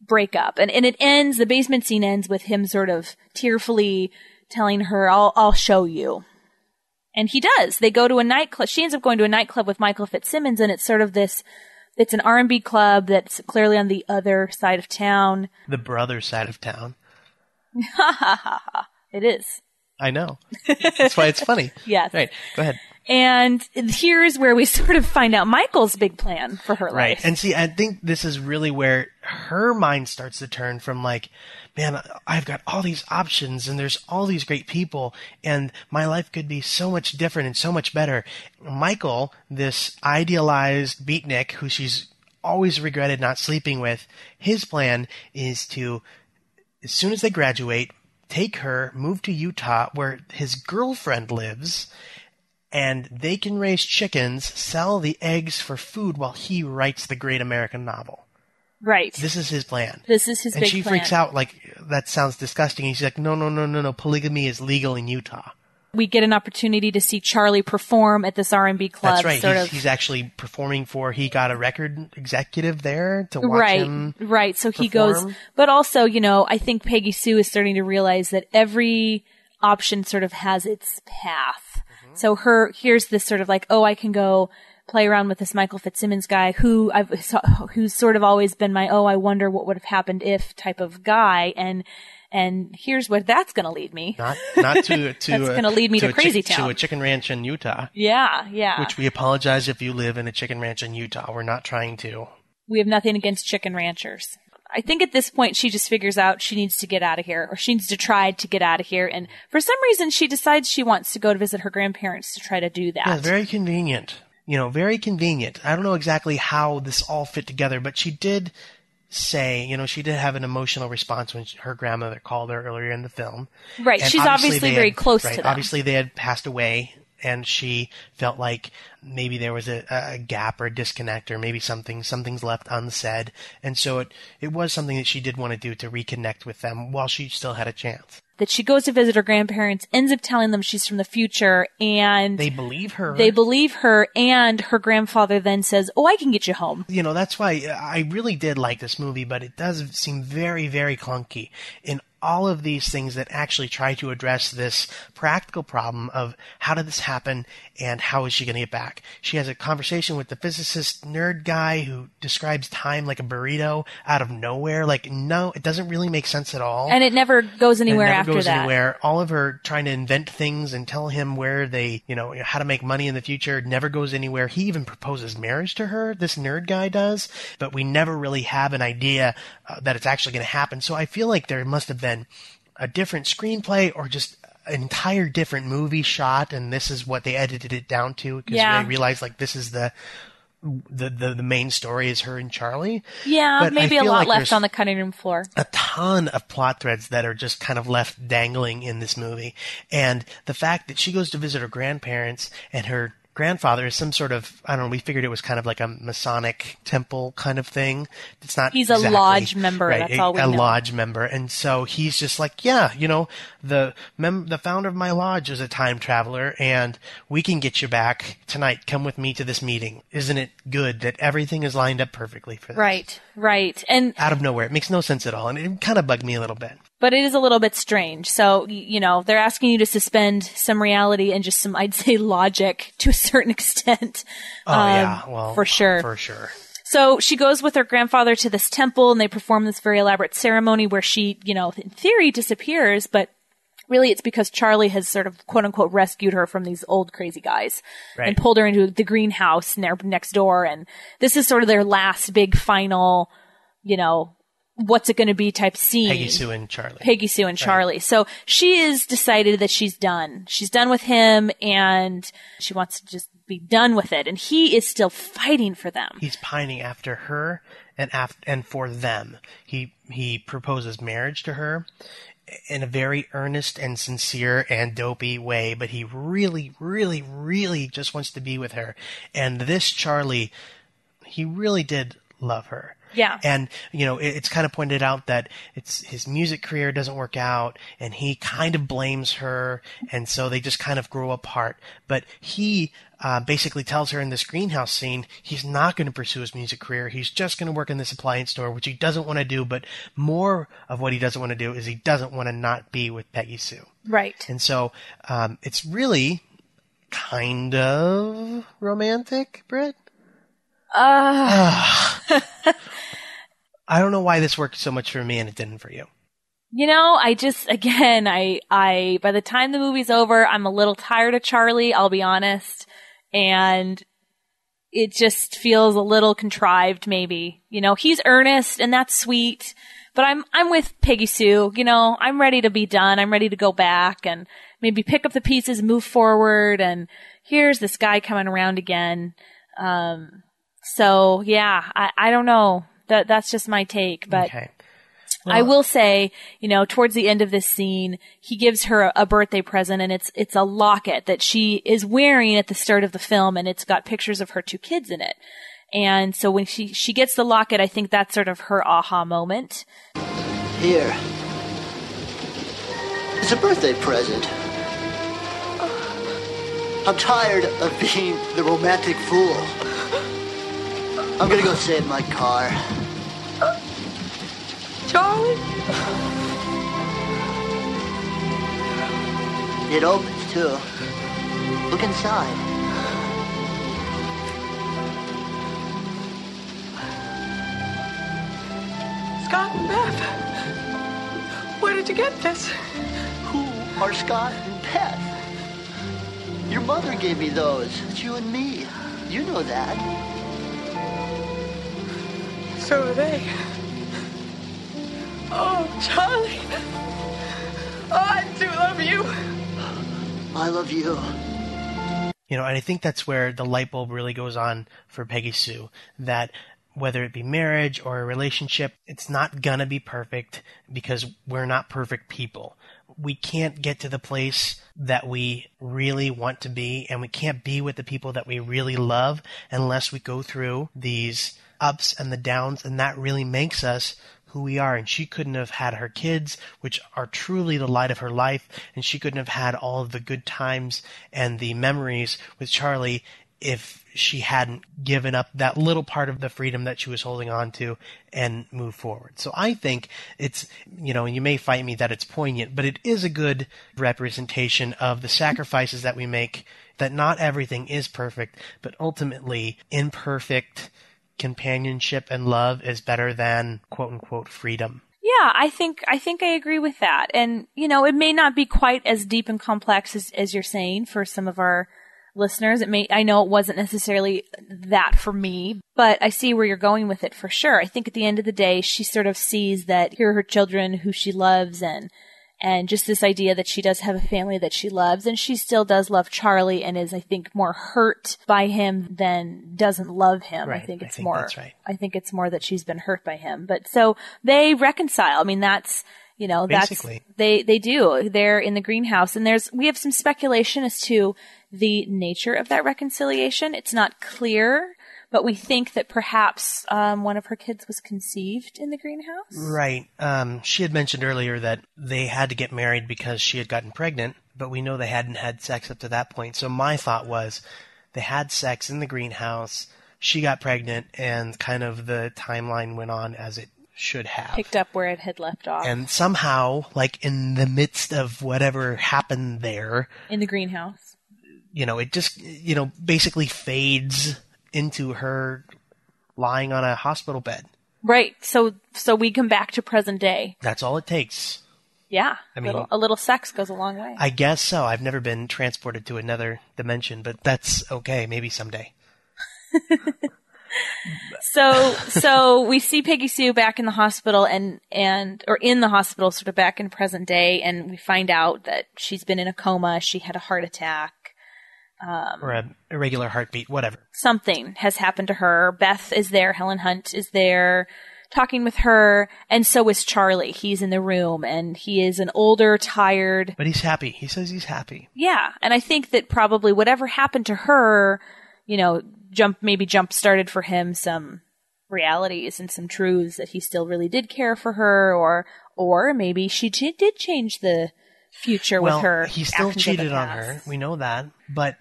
break up. And, and it ends, the basement scene ends with him sort of tearfully telling her, I'll, I'll show you. And he does. They go to a nightclub. She ends up going to a nightclub with Michael Fitzsimmons, and it's sort of this. It's an R and B club that's clearly on the other side of town. the brother side of town. It is. I know. That's why it's funny. Yes. Right. Go ahead. And here's where we sort of find out Michael's big plan for her Right. life. And see, I think this is really where her mind starts to turn from like, man, I've got all these options and there's all these great people and my life could be so much different and so much better. Michael, this idealized beatnik who she's always regretted not sleeping with, his plan is to, as soon as they graduate, take her, move to Utah where his girlfriend lives, and they can raise chickens, sell the eggs for food while he writes the great American novel. right. This is his plan. This is his and she plan. freaks out like that sounds disgusting. And she's like, no, no, no, no, no. Polygamy is legal in Utah. We get an opportunity to see Charlie perform at this R&B club. That's right. Sort He's, of. he's actually performing for. He got a record executive there to watch right, him. right. Right. So he goes, but also, you know, I think Peggy Sue is starting to realize that every option sort of has its path. So her, here's this sort of like, oh, I can go play around with this Michael Fitzsimmons guy who I've, who's sort of always been my, oh, I wonder what would have happened if type of guy. And, and here's where that's going to lead me. Not not to to That's gonna uh, lead me to a Crazy chick- Town. to a chicken ranch in Utah. Yeah, yeah. Which we apologize if you live in a chicken ranch in Utah. We're not trying to. we have nothing against chicken ranchers. I think at this point she just figures out she needs to get out of here or she needs to try to get out of here. And for some reason she decides she wants to go to visit her grandparents to try to do that. Yeah, very convenient. You know, very convenient. I don't know exactly how this all fit together, but she did say, you know, she did have an emotional response when she- her grandmother called her earlier in the film. Right, And she's obviously they very had- close right, to them. Obviously, they had passed away, and she felt like maybe there was a, a gap or a disconnect, or maybe something something's left unsaid, and so it it was something that she did want to do to reconnect with them while she still had a chance. that she goes to visit her grandparents, ends up telling them she's from the future, and They believe her. they believe her, and her grandfather then says, Oh, I can get you home. you know that's why I really did like this movie, but it does seem very, very clunky in all of these things that actually try to address this practical problem of how did this happen and how is she going to get back. She has a conversation with the physicist nerd guy who describes time like a burrito out of nowhere. Like, no, it doesn't really make sense at all. And it never goes anywhere never after goes that. anywhere. All of her trying to invent things and tell him where they, you know, how to make money in the future never goes anywhere. He even proposes marriage to her. This nerd guy does, but we never really have an idea uh, that it's actually going to happen. So I feel like there must have been a different screenplay or just an entire different movie shot, and this is what they edited it down to because Yeah. they realized like this is the. The, the the main story is her and Charlie. Yeah, But maybe a lot like left on the cutting room floor. a ton of plot threads that are just kind of left dangling in this movie. And the fact that she goes to visit her grandparents and her grandfather is some sort of I don't know, we figured it was kind of like a Masonic temple kind of thing. It's not He's a lodge member, Right, that's a, all we a know. A lodge member. And so he's just like, Yeah, you know, the mem- the founder of my lodge is a time traveler and we can get you back tonight. Come with me to this meeting. Isn't it good that everything is lined up perfectly for this? Right, right. And Out of nowhere. It makes no sense at all. And it kind of bugged me a little bit. But it is a little bit strange. So, you know, they're asking you to suspend some reality and just some, I'd say, logic to a certain extent. Oh Um, yeah, well, for sure. for sure. So she goes with her grandfather to this temple and they perform this very elaborate ceremony where she, you know, in theory disappears, but really it's because Charlie has sort of quote unquote rescued her from these old crazy guys and pulled her into the greenhouse ne- next door. And this is sort of their last big final, you know, what's it going to be type scene. Peggy Sue and Charlie. Peggy Sue and Charlie. So she is decided that she's done. She's done with him and she wants to just be done with it. And he is still fighting for them. He's pining after her and af- and for them. He he proposes marriage to her in a very earnest and sincere and dopey way, but he really, really, really just wants to be with her. And this Charlie, he really did love her. Yeah. And, you know, it, it's kind of pointed out that it's his music career doesn't work out and he kind of blames her. And so they just kind of grow apart. But he, uh, basically tells her in this greenhouse scene, he's not going to pursue his music career. He's just going to work in this appliance store, which he doesn't want to do. But more of what he doesn't want to do is he doesn't want to not be with Peggy Sue. Right. And so, um, it's really kind of romantic, Britt. Uh, I don't know why this worked so much for me and it didn't for you. you know, I just, again, I, I, by the time the movie's over, I'm a little tired of Charlie, I'll be honest. And it just feels a little contrived, maybe. You know, he's earnest and that's sweet, but I'm, I'm with Peggy Sue. You know, I'm ready to be done. I'm ready to go back and maybe pick up the pieces, move forward. And here's this guy coming around again. Um, so yeah, I, I don't know. That, that's just my take, but. Okay. I will say, you know, towards the end of this scene, he gives her a, a birthday present and it's, it's a locket that she is wearing at the start of the film and it's got pictures of her two kids in it. And so when she, she gets the locket, I think that's sort of her aha moment. Here. It's a birthday present. I'm tired of being the romantic fool. I'm gonna go save my car. Charlie? It opens too. Look inside. Scott and Beth. Where did you get this? Who are Scott and Beth? Your mother gave me those. It's you and me. You know that. So are they. Oh, Charlie. Oh, I do love you. I love you. You know, and I think that's where the light bulb really goes on for Peggy Sue. That whether it be marriage or a relationship, it's not gonna be perfect because we're not perfect people. We can't get to the place that we really want to be, and we can't be with the people that we really love unless we go through these ups and the downs, and that really makes us who we are. And she couldn't have had her kids, which are truly the light of her life, and she couldn't have had all of the good times and the memories with Charlie if she hadn't given up that little part of the freedom that she was holding on to and move forward. So I think it's, you know, you may fight me that it's poignant, but it is a good representation of the sacrifices that we make, that not everything is perfect, but ultimately imperfect companionship and love is better than quote unquote freedom. Yeah, I think I think I agree with that. And you know, it may not be quite as deep and complex as, as you're saying for some of our listeners. It may I know it wasn't necessarily that for me, but I see where you're going with it for sure. I think at the end of the day, she sort of sees that here are her children who she loves and and just this idea that she does have a family that she loves and she still does love Charlie and is I think more hurt by him than doesn't love him. Right, I think I it's think more right. I think it's more that she's been hurt by him. But so they reconcile. I mean that's you know, Basically. that's they they do. They're in the greenhouse and there's we have some speculation as to the nature of that reconciliation. It's not clear, but we think that perhaps um, one of her kids was conceived in the greenhouse. Right. Um, she had mentioned earlier that they had to get married because she had gotten pregnant, but we know they hadn't had sex up to that point. So my thought was they had sex in the greenhouse, she got pregnant, and kind of the timeline went on as it should have. Picked up where it had left off And somehow, like in the midst of whatever happened there, in the greenhouse. You know, it just, you know, basically fades into her lying on a hospital bed. Right. So so we come back to present day. That's all it takes. Yeah. I mean- little, a little sex goes a long way. I guess so. I've never been transported to another dimension, but that's okay. Maybe someday. So so we see Peggy Sue back in the hospital and and or in the hospital sort of back in present day and we find out that she's been in a coma, she had a heart attack. Um, or a irregular heartbeat, whatever. Something has happened to her. Beth is there, Helen Hunt is there talking with her and so is Charlie. He's in the room and he is an older, tired But he's happy. He says he's happy. Yeah, and I think that probably whatever happened to her, you know, jump maybe jump started for him some realities and some truths that he still really did care for her, or or maybe she did change the future well, with her. he still actions of the cheated on her. We know that. But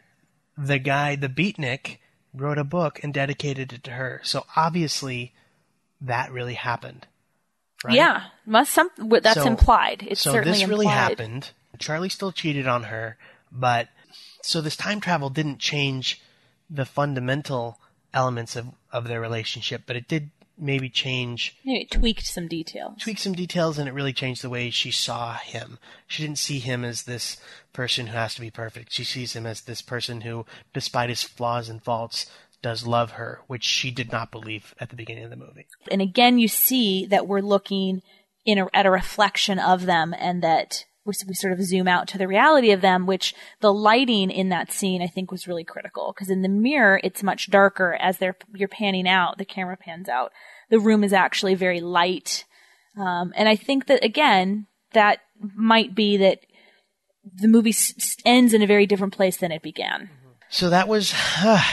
the guy, the beatnik, wrote a book and dedicated it to her. So obviously, that really happened. Right? Yeah, must some that's So- implied. It's so certainly this really implied. happened. Charlie still cheated on her, but so this time travel didn't change the fundamental elements of, of their relationship, but it did maybe change Maybe it tweaked some details. Tweaked some details and it really changed the way she saw him. She didn't see him as this person who has to be perfect. She sees him as this person who, despite his flaws and faults, does love her, which she did not believe at the beginning of the movie. and again you see that we're looking in a, at a reflection of them and that we, we sort of zoom out to the reality of them which the lighting in that scene i think was really critical. Because in the mirror it's much darker as they're you're panning out the camera pans out. The room is actually very light. Um, and i think that again that might be that the movie ends in a very different place than it began So that was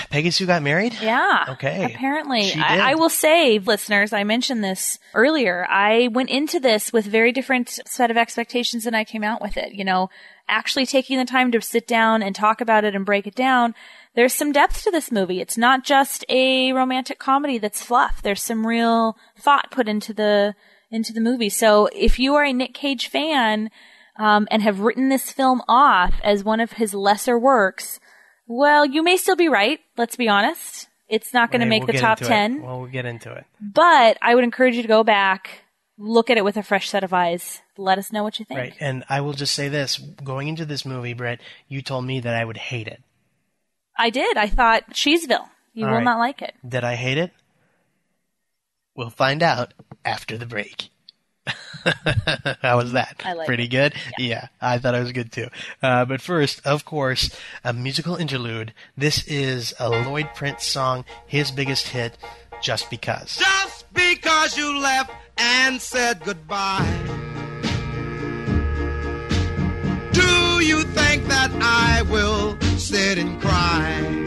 Peggy Sue got married. Yeah. Okay. Apparently, I, I will say, listeners, I mentioned this earlier. I went into this with very different set of expectations than I came out with it. You know, actually taking the time to sit down and talk about it and break it down, there's some depth to this movie. It's not just a romantic comedy that's fluff. There's some real thought put into the into the movie. So if you are a Nick Cage fan um, and have written this film off as one of his lesser works, well, you may still be right. Let's be honest. It's not going to make we'll the top into it. 10, Well, we'll get into it. but I would encourage you to go back, look at it with a fresh set of eyes. Let us know what you think. Right. And I will just say this going into this movie, Brett, you told me that I would hate it. I did. I thought Cheeseville. You All will right. not like it. Did I hate it? We'll find out after the break. How was that? I like Pretty it. good? Yeah. I thought it was good too. Uh, but first, of course, a musical interlude. This is a Lloyd Price song, his biggest hit, Just Because. Just because you left and said goodbye. Do you think that I will sit and cry?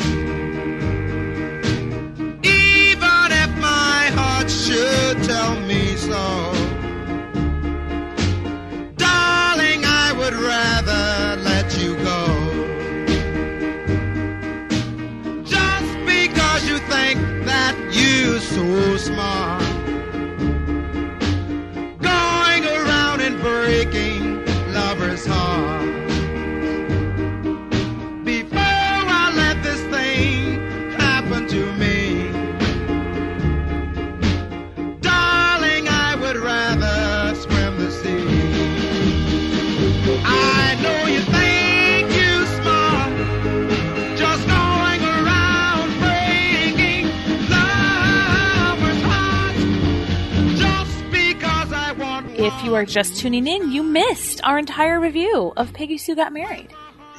You are just tuning in, you missed our entire review of Peggy Sue Got Married.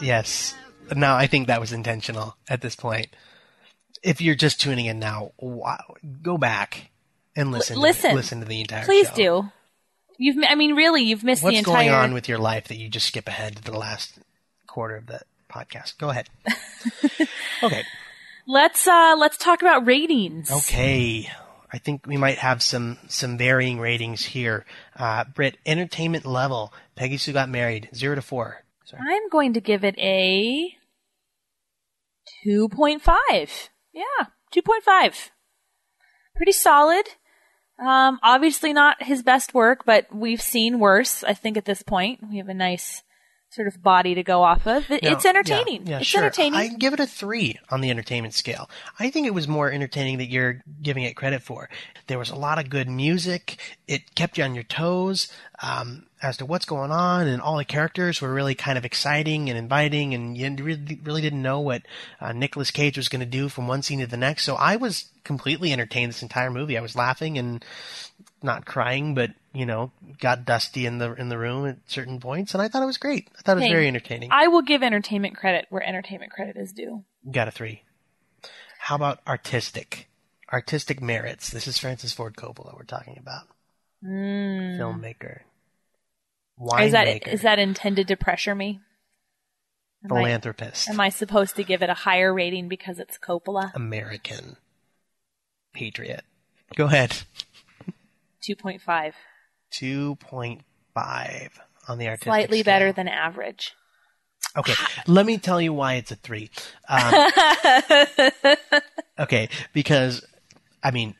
Yes. Now, I think that was intentional at this point. If you're just tuning in now, wow, go back and listen. listen. To, listen to the entire Please show. do. You've, I mean, really, you've missed What's the entire. What's going on with your life that you just skip ahead to the last quarter of the podcast? Go ahead. okay. let's uh, let's talk about ratings. Okay. I think we might have some some varying ratings here. Uh, Britt, entertainment level. Peggy Sue got married. Zero to four. Sorry. I'm going to give it a two point five. Yeah, two point five. Pretty solid. Um, obviously not his best work, but we've seen worse. I think at this point we have a nice sort of body to go off of. It, Now, it's entertaining. Yeah, yeah, it's sure. entertaining. I can give it a three on the entertainment scale. I think it was more entertaining that you're giving it credit for. There was a lot of good music. It kept you on your toes um, as to what's going on, and all the characters were really kind of exciting and inviting, and you really, really didn't know what uh, Nicolas Cage was going to do from one scene to the next. So I was completely entertained this entire movie. I was laughing and not crying, but you know, got dusty in the in the room at certain points, and I thought it was great. I thought it was very entertaining. I will give entertainment credit where entertainment credit is due. Got a three. How about artistic? Artistic merits. This is Francis Ford Coppola we're talking about. Mm. Filmmaker. Is that Winemaker. is that intended to pressure me? Am I, philanthropist? am I supposed to give it a higher rating because it's Coppola? American. Patriot. Go ahead. Two point five, 2.5 on the artistic slightly scale. better than average. Okay, let me tell you why it's a three. Um, okay, because I mean,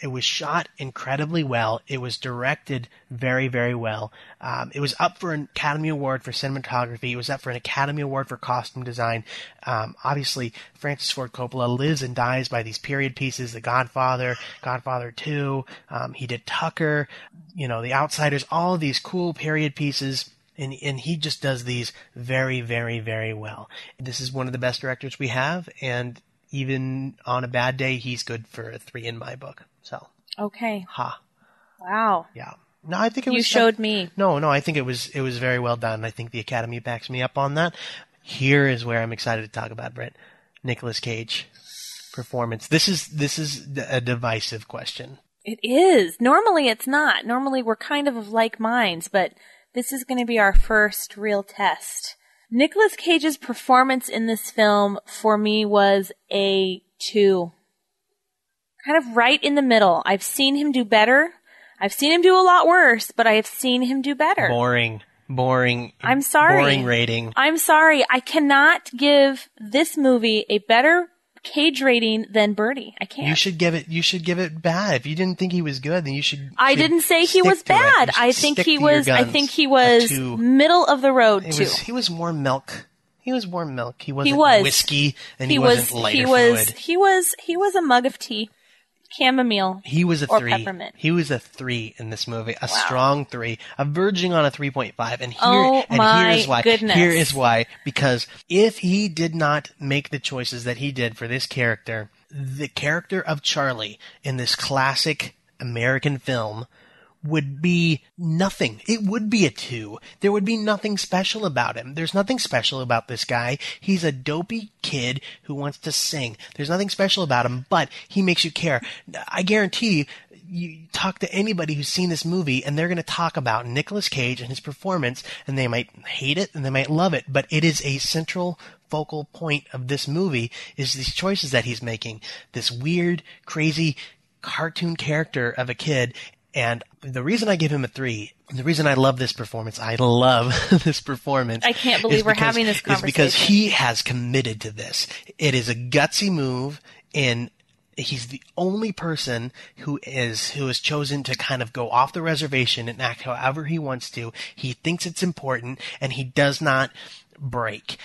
it was shot incredibly well. It was directed very, very well. Um, it was up for an Academy Award for cinematography. It was up for an Academy Award for costume design. Um, obviously, Francis Ford Coppola lives and dies by these period pieces: The Godfather, Godfather Two. Um, he did Tucker, you know, The Outsiders. All these cool period pieces and and he just does these very very very well. This is one of the best directors we have, and even on a bad day, he's good for a three in my book. So, Okay. ha, Wow. yeah. No, I think it You was. showed me. No, no, I think it was it was very well done. I think the Academy backs me up on that. Here is where I'm excited to talk about Brett Nicholas Cage performance. This is this is a divisive question. It is. Normally it's not. Normally we're kind of of like minds, but this is going to be our first real test. Nicolas Cage's performance in this film for me was a two. Kind of right in the middle. I've seen him do better. I've seen him do a lot worse, but I have seen him do better. Boring, boring. I'm sorry. Boring rating. I'm sorry. I cannot give this movie a better cage rating than Birdy. I can't. You should give it. You should give it bad. If you didn't think he was good, then you should. I didn't say he was to it. You bad. I think he was. I think he was middle of the road It too. was, he was more milk. He was warm milk. He wasn't was. whiskey, and he, he wasn't was. lighter He was. fluid. He was. He was a mug of tea, chamomile. He was a three. peppermint. He was a three in this movie, a strong three, a verging on a three point five. And here, Oh and my here's why. goodness. Here is why. Because if he did not make the choices that he did for this character, the character of Charlie in this classic American film would be nothing. It would be a two. There would be nothing special about him. There's nothing special about this guy. He's a dopey kid who wants to sing. There's nothing special about him, but he makes you care. I guarantee you you talk to anybody who's seen this movie and they're going to talk about Nicolas Cage and his performance and they might hate it and they might love it, but it is a central focal point of this movie is these choices that he's making. This weird, crazy cartoon character of a kid. And the reason I give him a three, the reason I love this performance, I love this performance. I can't believe we're because- having this conversation. is because he has committed to this. It is a gutsy move and he's the only person who is who has chosen to kind of go off the reservation and act however he wants to. He thinks it's important and he does not break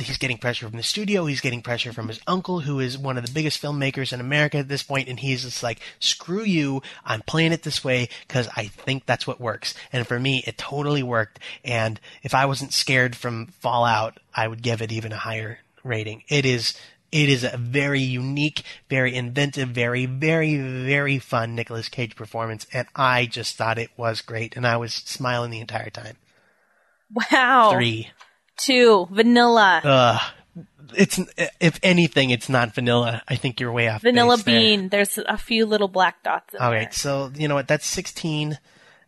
he's getting pressure from the studio. He's getting pressure from his uncle, who is one of the biggest filmmakers in America at this point, and he's just like, "Screw you! I'm playing it this way because I think that's what works." And for me, it totally worked. And if I wasn't scared from Fallout, I would give it even a higher rating. It is. It is a very unique, very inventive, very, very, very fun Nicolas Cage performance, and I just thought it was great, and I was smiling the entire time. Wow. Three. Two. Vanilla. Uh, it's if anything, it's not vanilla. I think you're way off. Vanilla base there. bean. There's a few little black dots in All there. so you know what? That's 16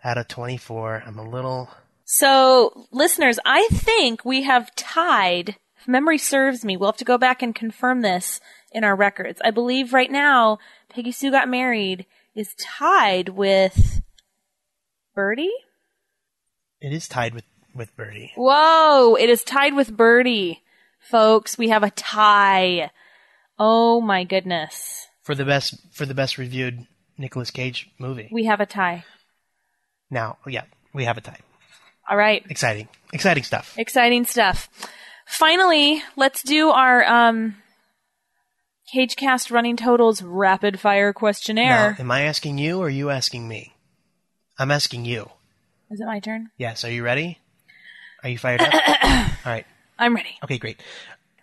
out of 24. I'm a little. So, listeners, I think we have tied, if memory serves me, we'll have to go back and confirm this in our records. I believe right now, Peggy Sue Got Married is tied with Birdy? It is tied with with Birdy. Whoa, it is tied with Birdy. Folks, we have a tie. Oh my goodness. for the best for the best reviewed Nicolas Cage movie. We have a tie. Now, yeah, we have a tie. All right. Exciting, exciting stuff. Exciting stuff. Finally, let's do our um CageCast running totals rapid fire Now, questionnaire. am I asking you or are you asking me? I'm asking you. Is it my turn? Yes. Are you ready? Are you fired up? All right. I'm ready. Okay, great.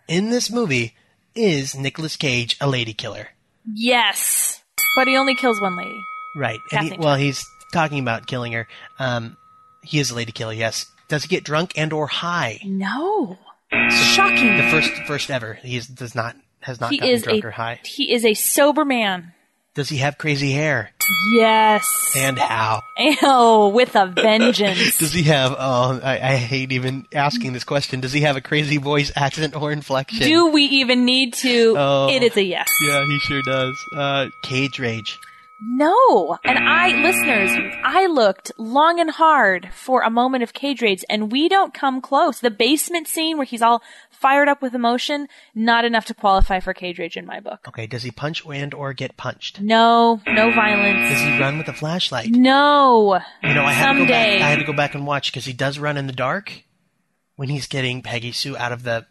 In this movie, is Nicolas Cage a lady killer? Yes. But he only kills one lady. Right. And he, well, he's talking about killing her. Um, he is a lady killer. Yes. Does he get drunk and or high? No. Shocking. The first, first ever. He is, does not has not he gotten drunk a or high. he is a sober man. Does he have crazy hair? Yes. And how? Oh, with a vengeance. Does he have? Oh, I, I hate even asking this question. Does he have a crazy voice, accent, or inflection? Do we even need to? Oh. It is a yes. Yeah, he sure does. Uh, cage rage. No. And I, listeners, I looked long and hard for a moment of cage rage and we don't come close. The basement scene where he's all fired up with emotion, not enough to qualify for cage rage in my book. Okay, does he punch and or get punched? No, no violence. Does he run with a flashlight? No. You know, I had to go back. I had to go back and watch because he does run in the dark when he's getting Peggy Sue out of the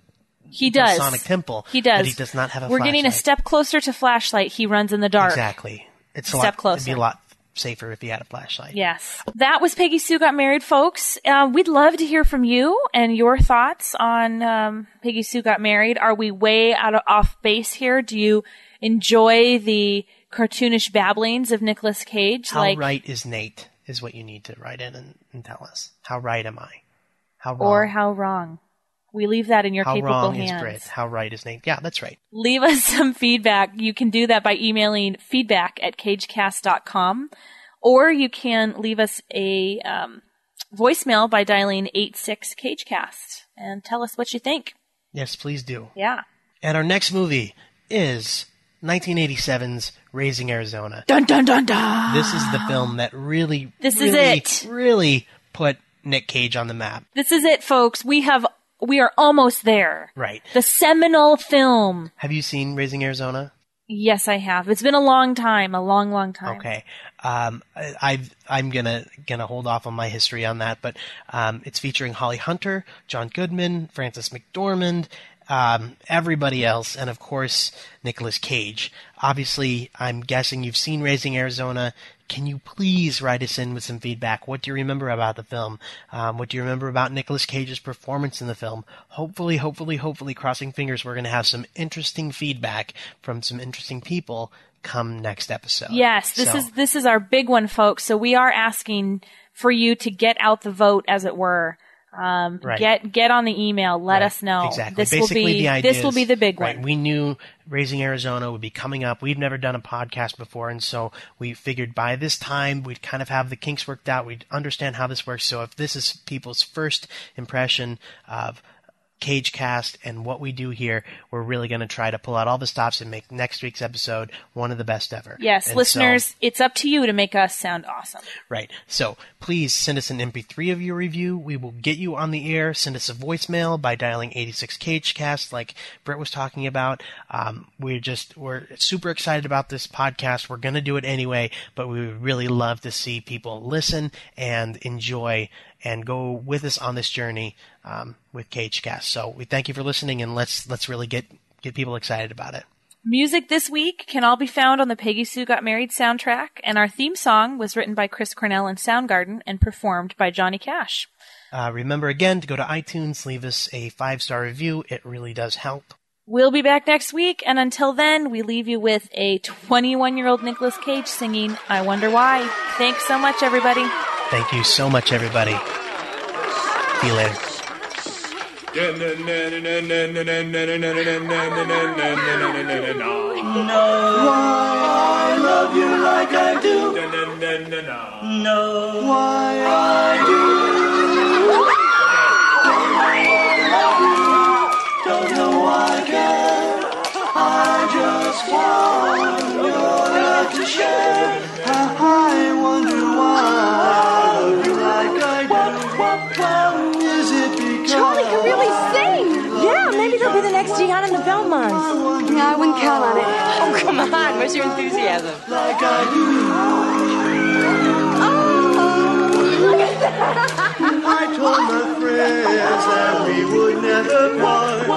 He does. Sonic Temple. He does. But he does not have a We're getting a step closer to flashlight. He runs in the dark. Exactly. It's a Step lot, It'd be a lot safer if you had a flashlight. Yes. That was Peggy Sue Got Married, folks. Uh, we'd love to hear from you and your thoughts on um, Peggy Sue Got Married. Are we way out of off base here? Do you enjoy the cartoonish babblings of Nicolas Cage? How like, right is Nate? Is what you need to write in and, and tell us. How right am I? How wrong? or how wrong? We leave that in your how capable wrong hands. is Brit? How right is Nate? Yeah, that's right. leave us some feedback. You can do that by emailing feedback at cagecast.com or you can leave us a um, voicemail by dialing 86cagecast and tell us what you think. Yes, please do. Yeah. And our next movie is 1987's Raising Arizona. Dun dun dun dun. This is the film that really, This is it. really put Nick Cage on the map. This is it, folks. We have we are almost there. Right. The seminal film. Have you seen Raising Arizona? Yes, I have. It's been a long time, a long, long time. Okay. Um, I, I'm gonna gonna hold off on my history on that, but um, it's featuring Holly Hunter, John Goodman, Frances McDormand, um, everybody else, and of course Nicolas Cage. Obviously, I'm guessing you've seen Raising Arizona. Can you please write us in with some feedback? What do you remember about the film? Um, what do you remember about Nicolas Cage's performance in the film? Hopefully, hopefully, hopefully, crossing fingers, we're going to have some interesting feedback from some interesting people come next episode. Yes, this So- is this is our big one, folks. So we are asking for you to get out the vote, as it were. Um, Right. Get get on the email. Let Right, us know. Exactly. This Basically, will be the idea this will be the big right, one. We knew Raising Arizona would be coming up. We've never done a podcast before, and so we figured by this time we'd kind of have the kinks worked out. We'd understand how this works. So if this is people's first impression of Cage Cast and what we do here, we're really going to try to pull out all the stops and make next week's episode one of the best ever. Yes, And so- listeners, it's up to you to make us sound awesome. Right. So please send us an MP3 of your review. We will get you on the air. Send us a voicemail by dialing 86 CageCast, like Brett was talking about. Um, we're just we're super excited about this podcast. We're gonna do it anyway, but we would really love to see people listen and enjoy and go with us on this journey um, with CageCast. So we thank you for listening, and let's let's really get get people excited about it. Music this week can all be found on the Peggy Sue Got Married soundtrack, and our theme song was written by Chris Cornell and Soundgarden and performed by Johnny Cash. Uh, remember again to go to iTunes, leave us a five star review. It really does help. We'll be back next week, and until then, we leave you with a 21 year old Nicolas Cage singing I Wonder Why. Thanks so much, everybody. Thank you so much, everybody. See you later. Why I love you like I do. No. Why I do. Don't know why I care. I just want Belmonts. Yeah, I wouldn't count on it. Oh, come on. Where's your enthusiasm? like I do? Oh, I told my friends that we would never part.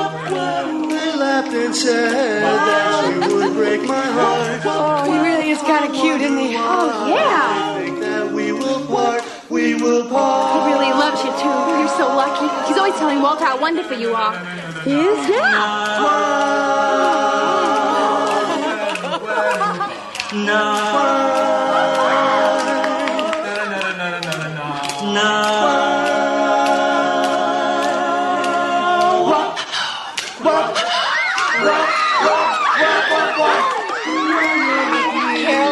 They laughed and said that you would break my heart. Oh, he really is kind of cute, isn't he? Oh, yeah. I think that we will part. We will part. He really loves you too. You're so lucky. He's always telling Walter how wonderful you are. He is? Yeah. Carol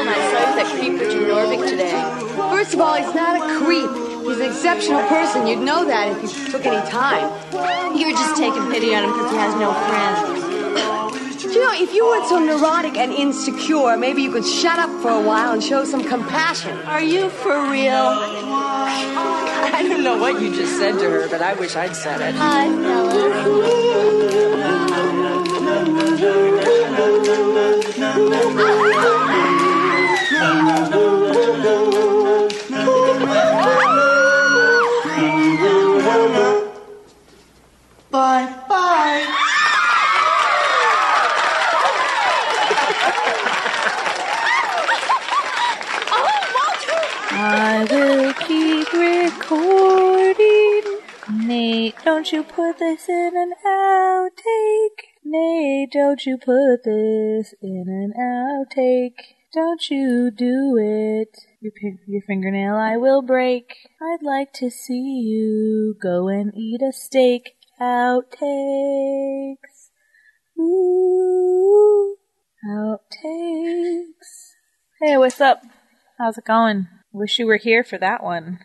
and I saw you with that creep Richard Norvik today. First of all, he's not a creep. He's an exceptional person. You'd know that if you took any time. You're just taking pity on him because he has no friends. Do you know, if you weren't so neurotic and insecure, maybe you could shut up for a while and show some compassion. Are you for real? I don't know what you just said to her, but I wish I'd said it. Hi, Stella. don't you put this in an outtake. Nay, don't you put this in an outtake. Don't you do it. Your, your fingernail I will break. I'd like to see you go and eat a steak. Outtakes. Ooh. Outtakes. Hey, what's up? How's it going? Wish you were here for that one.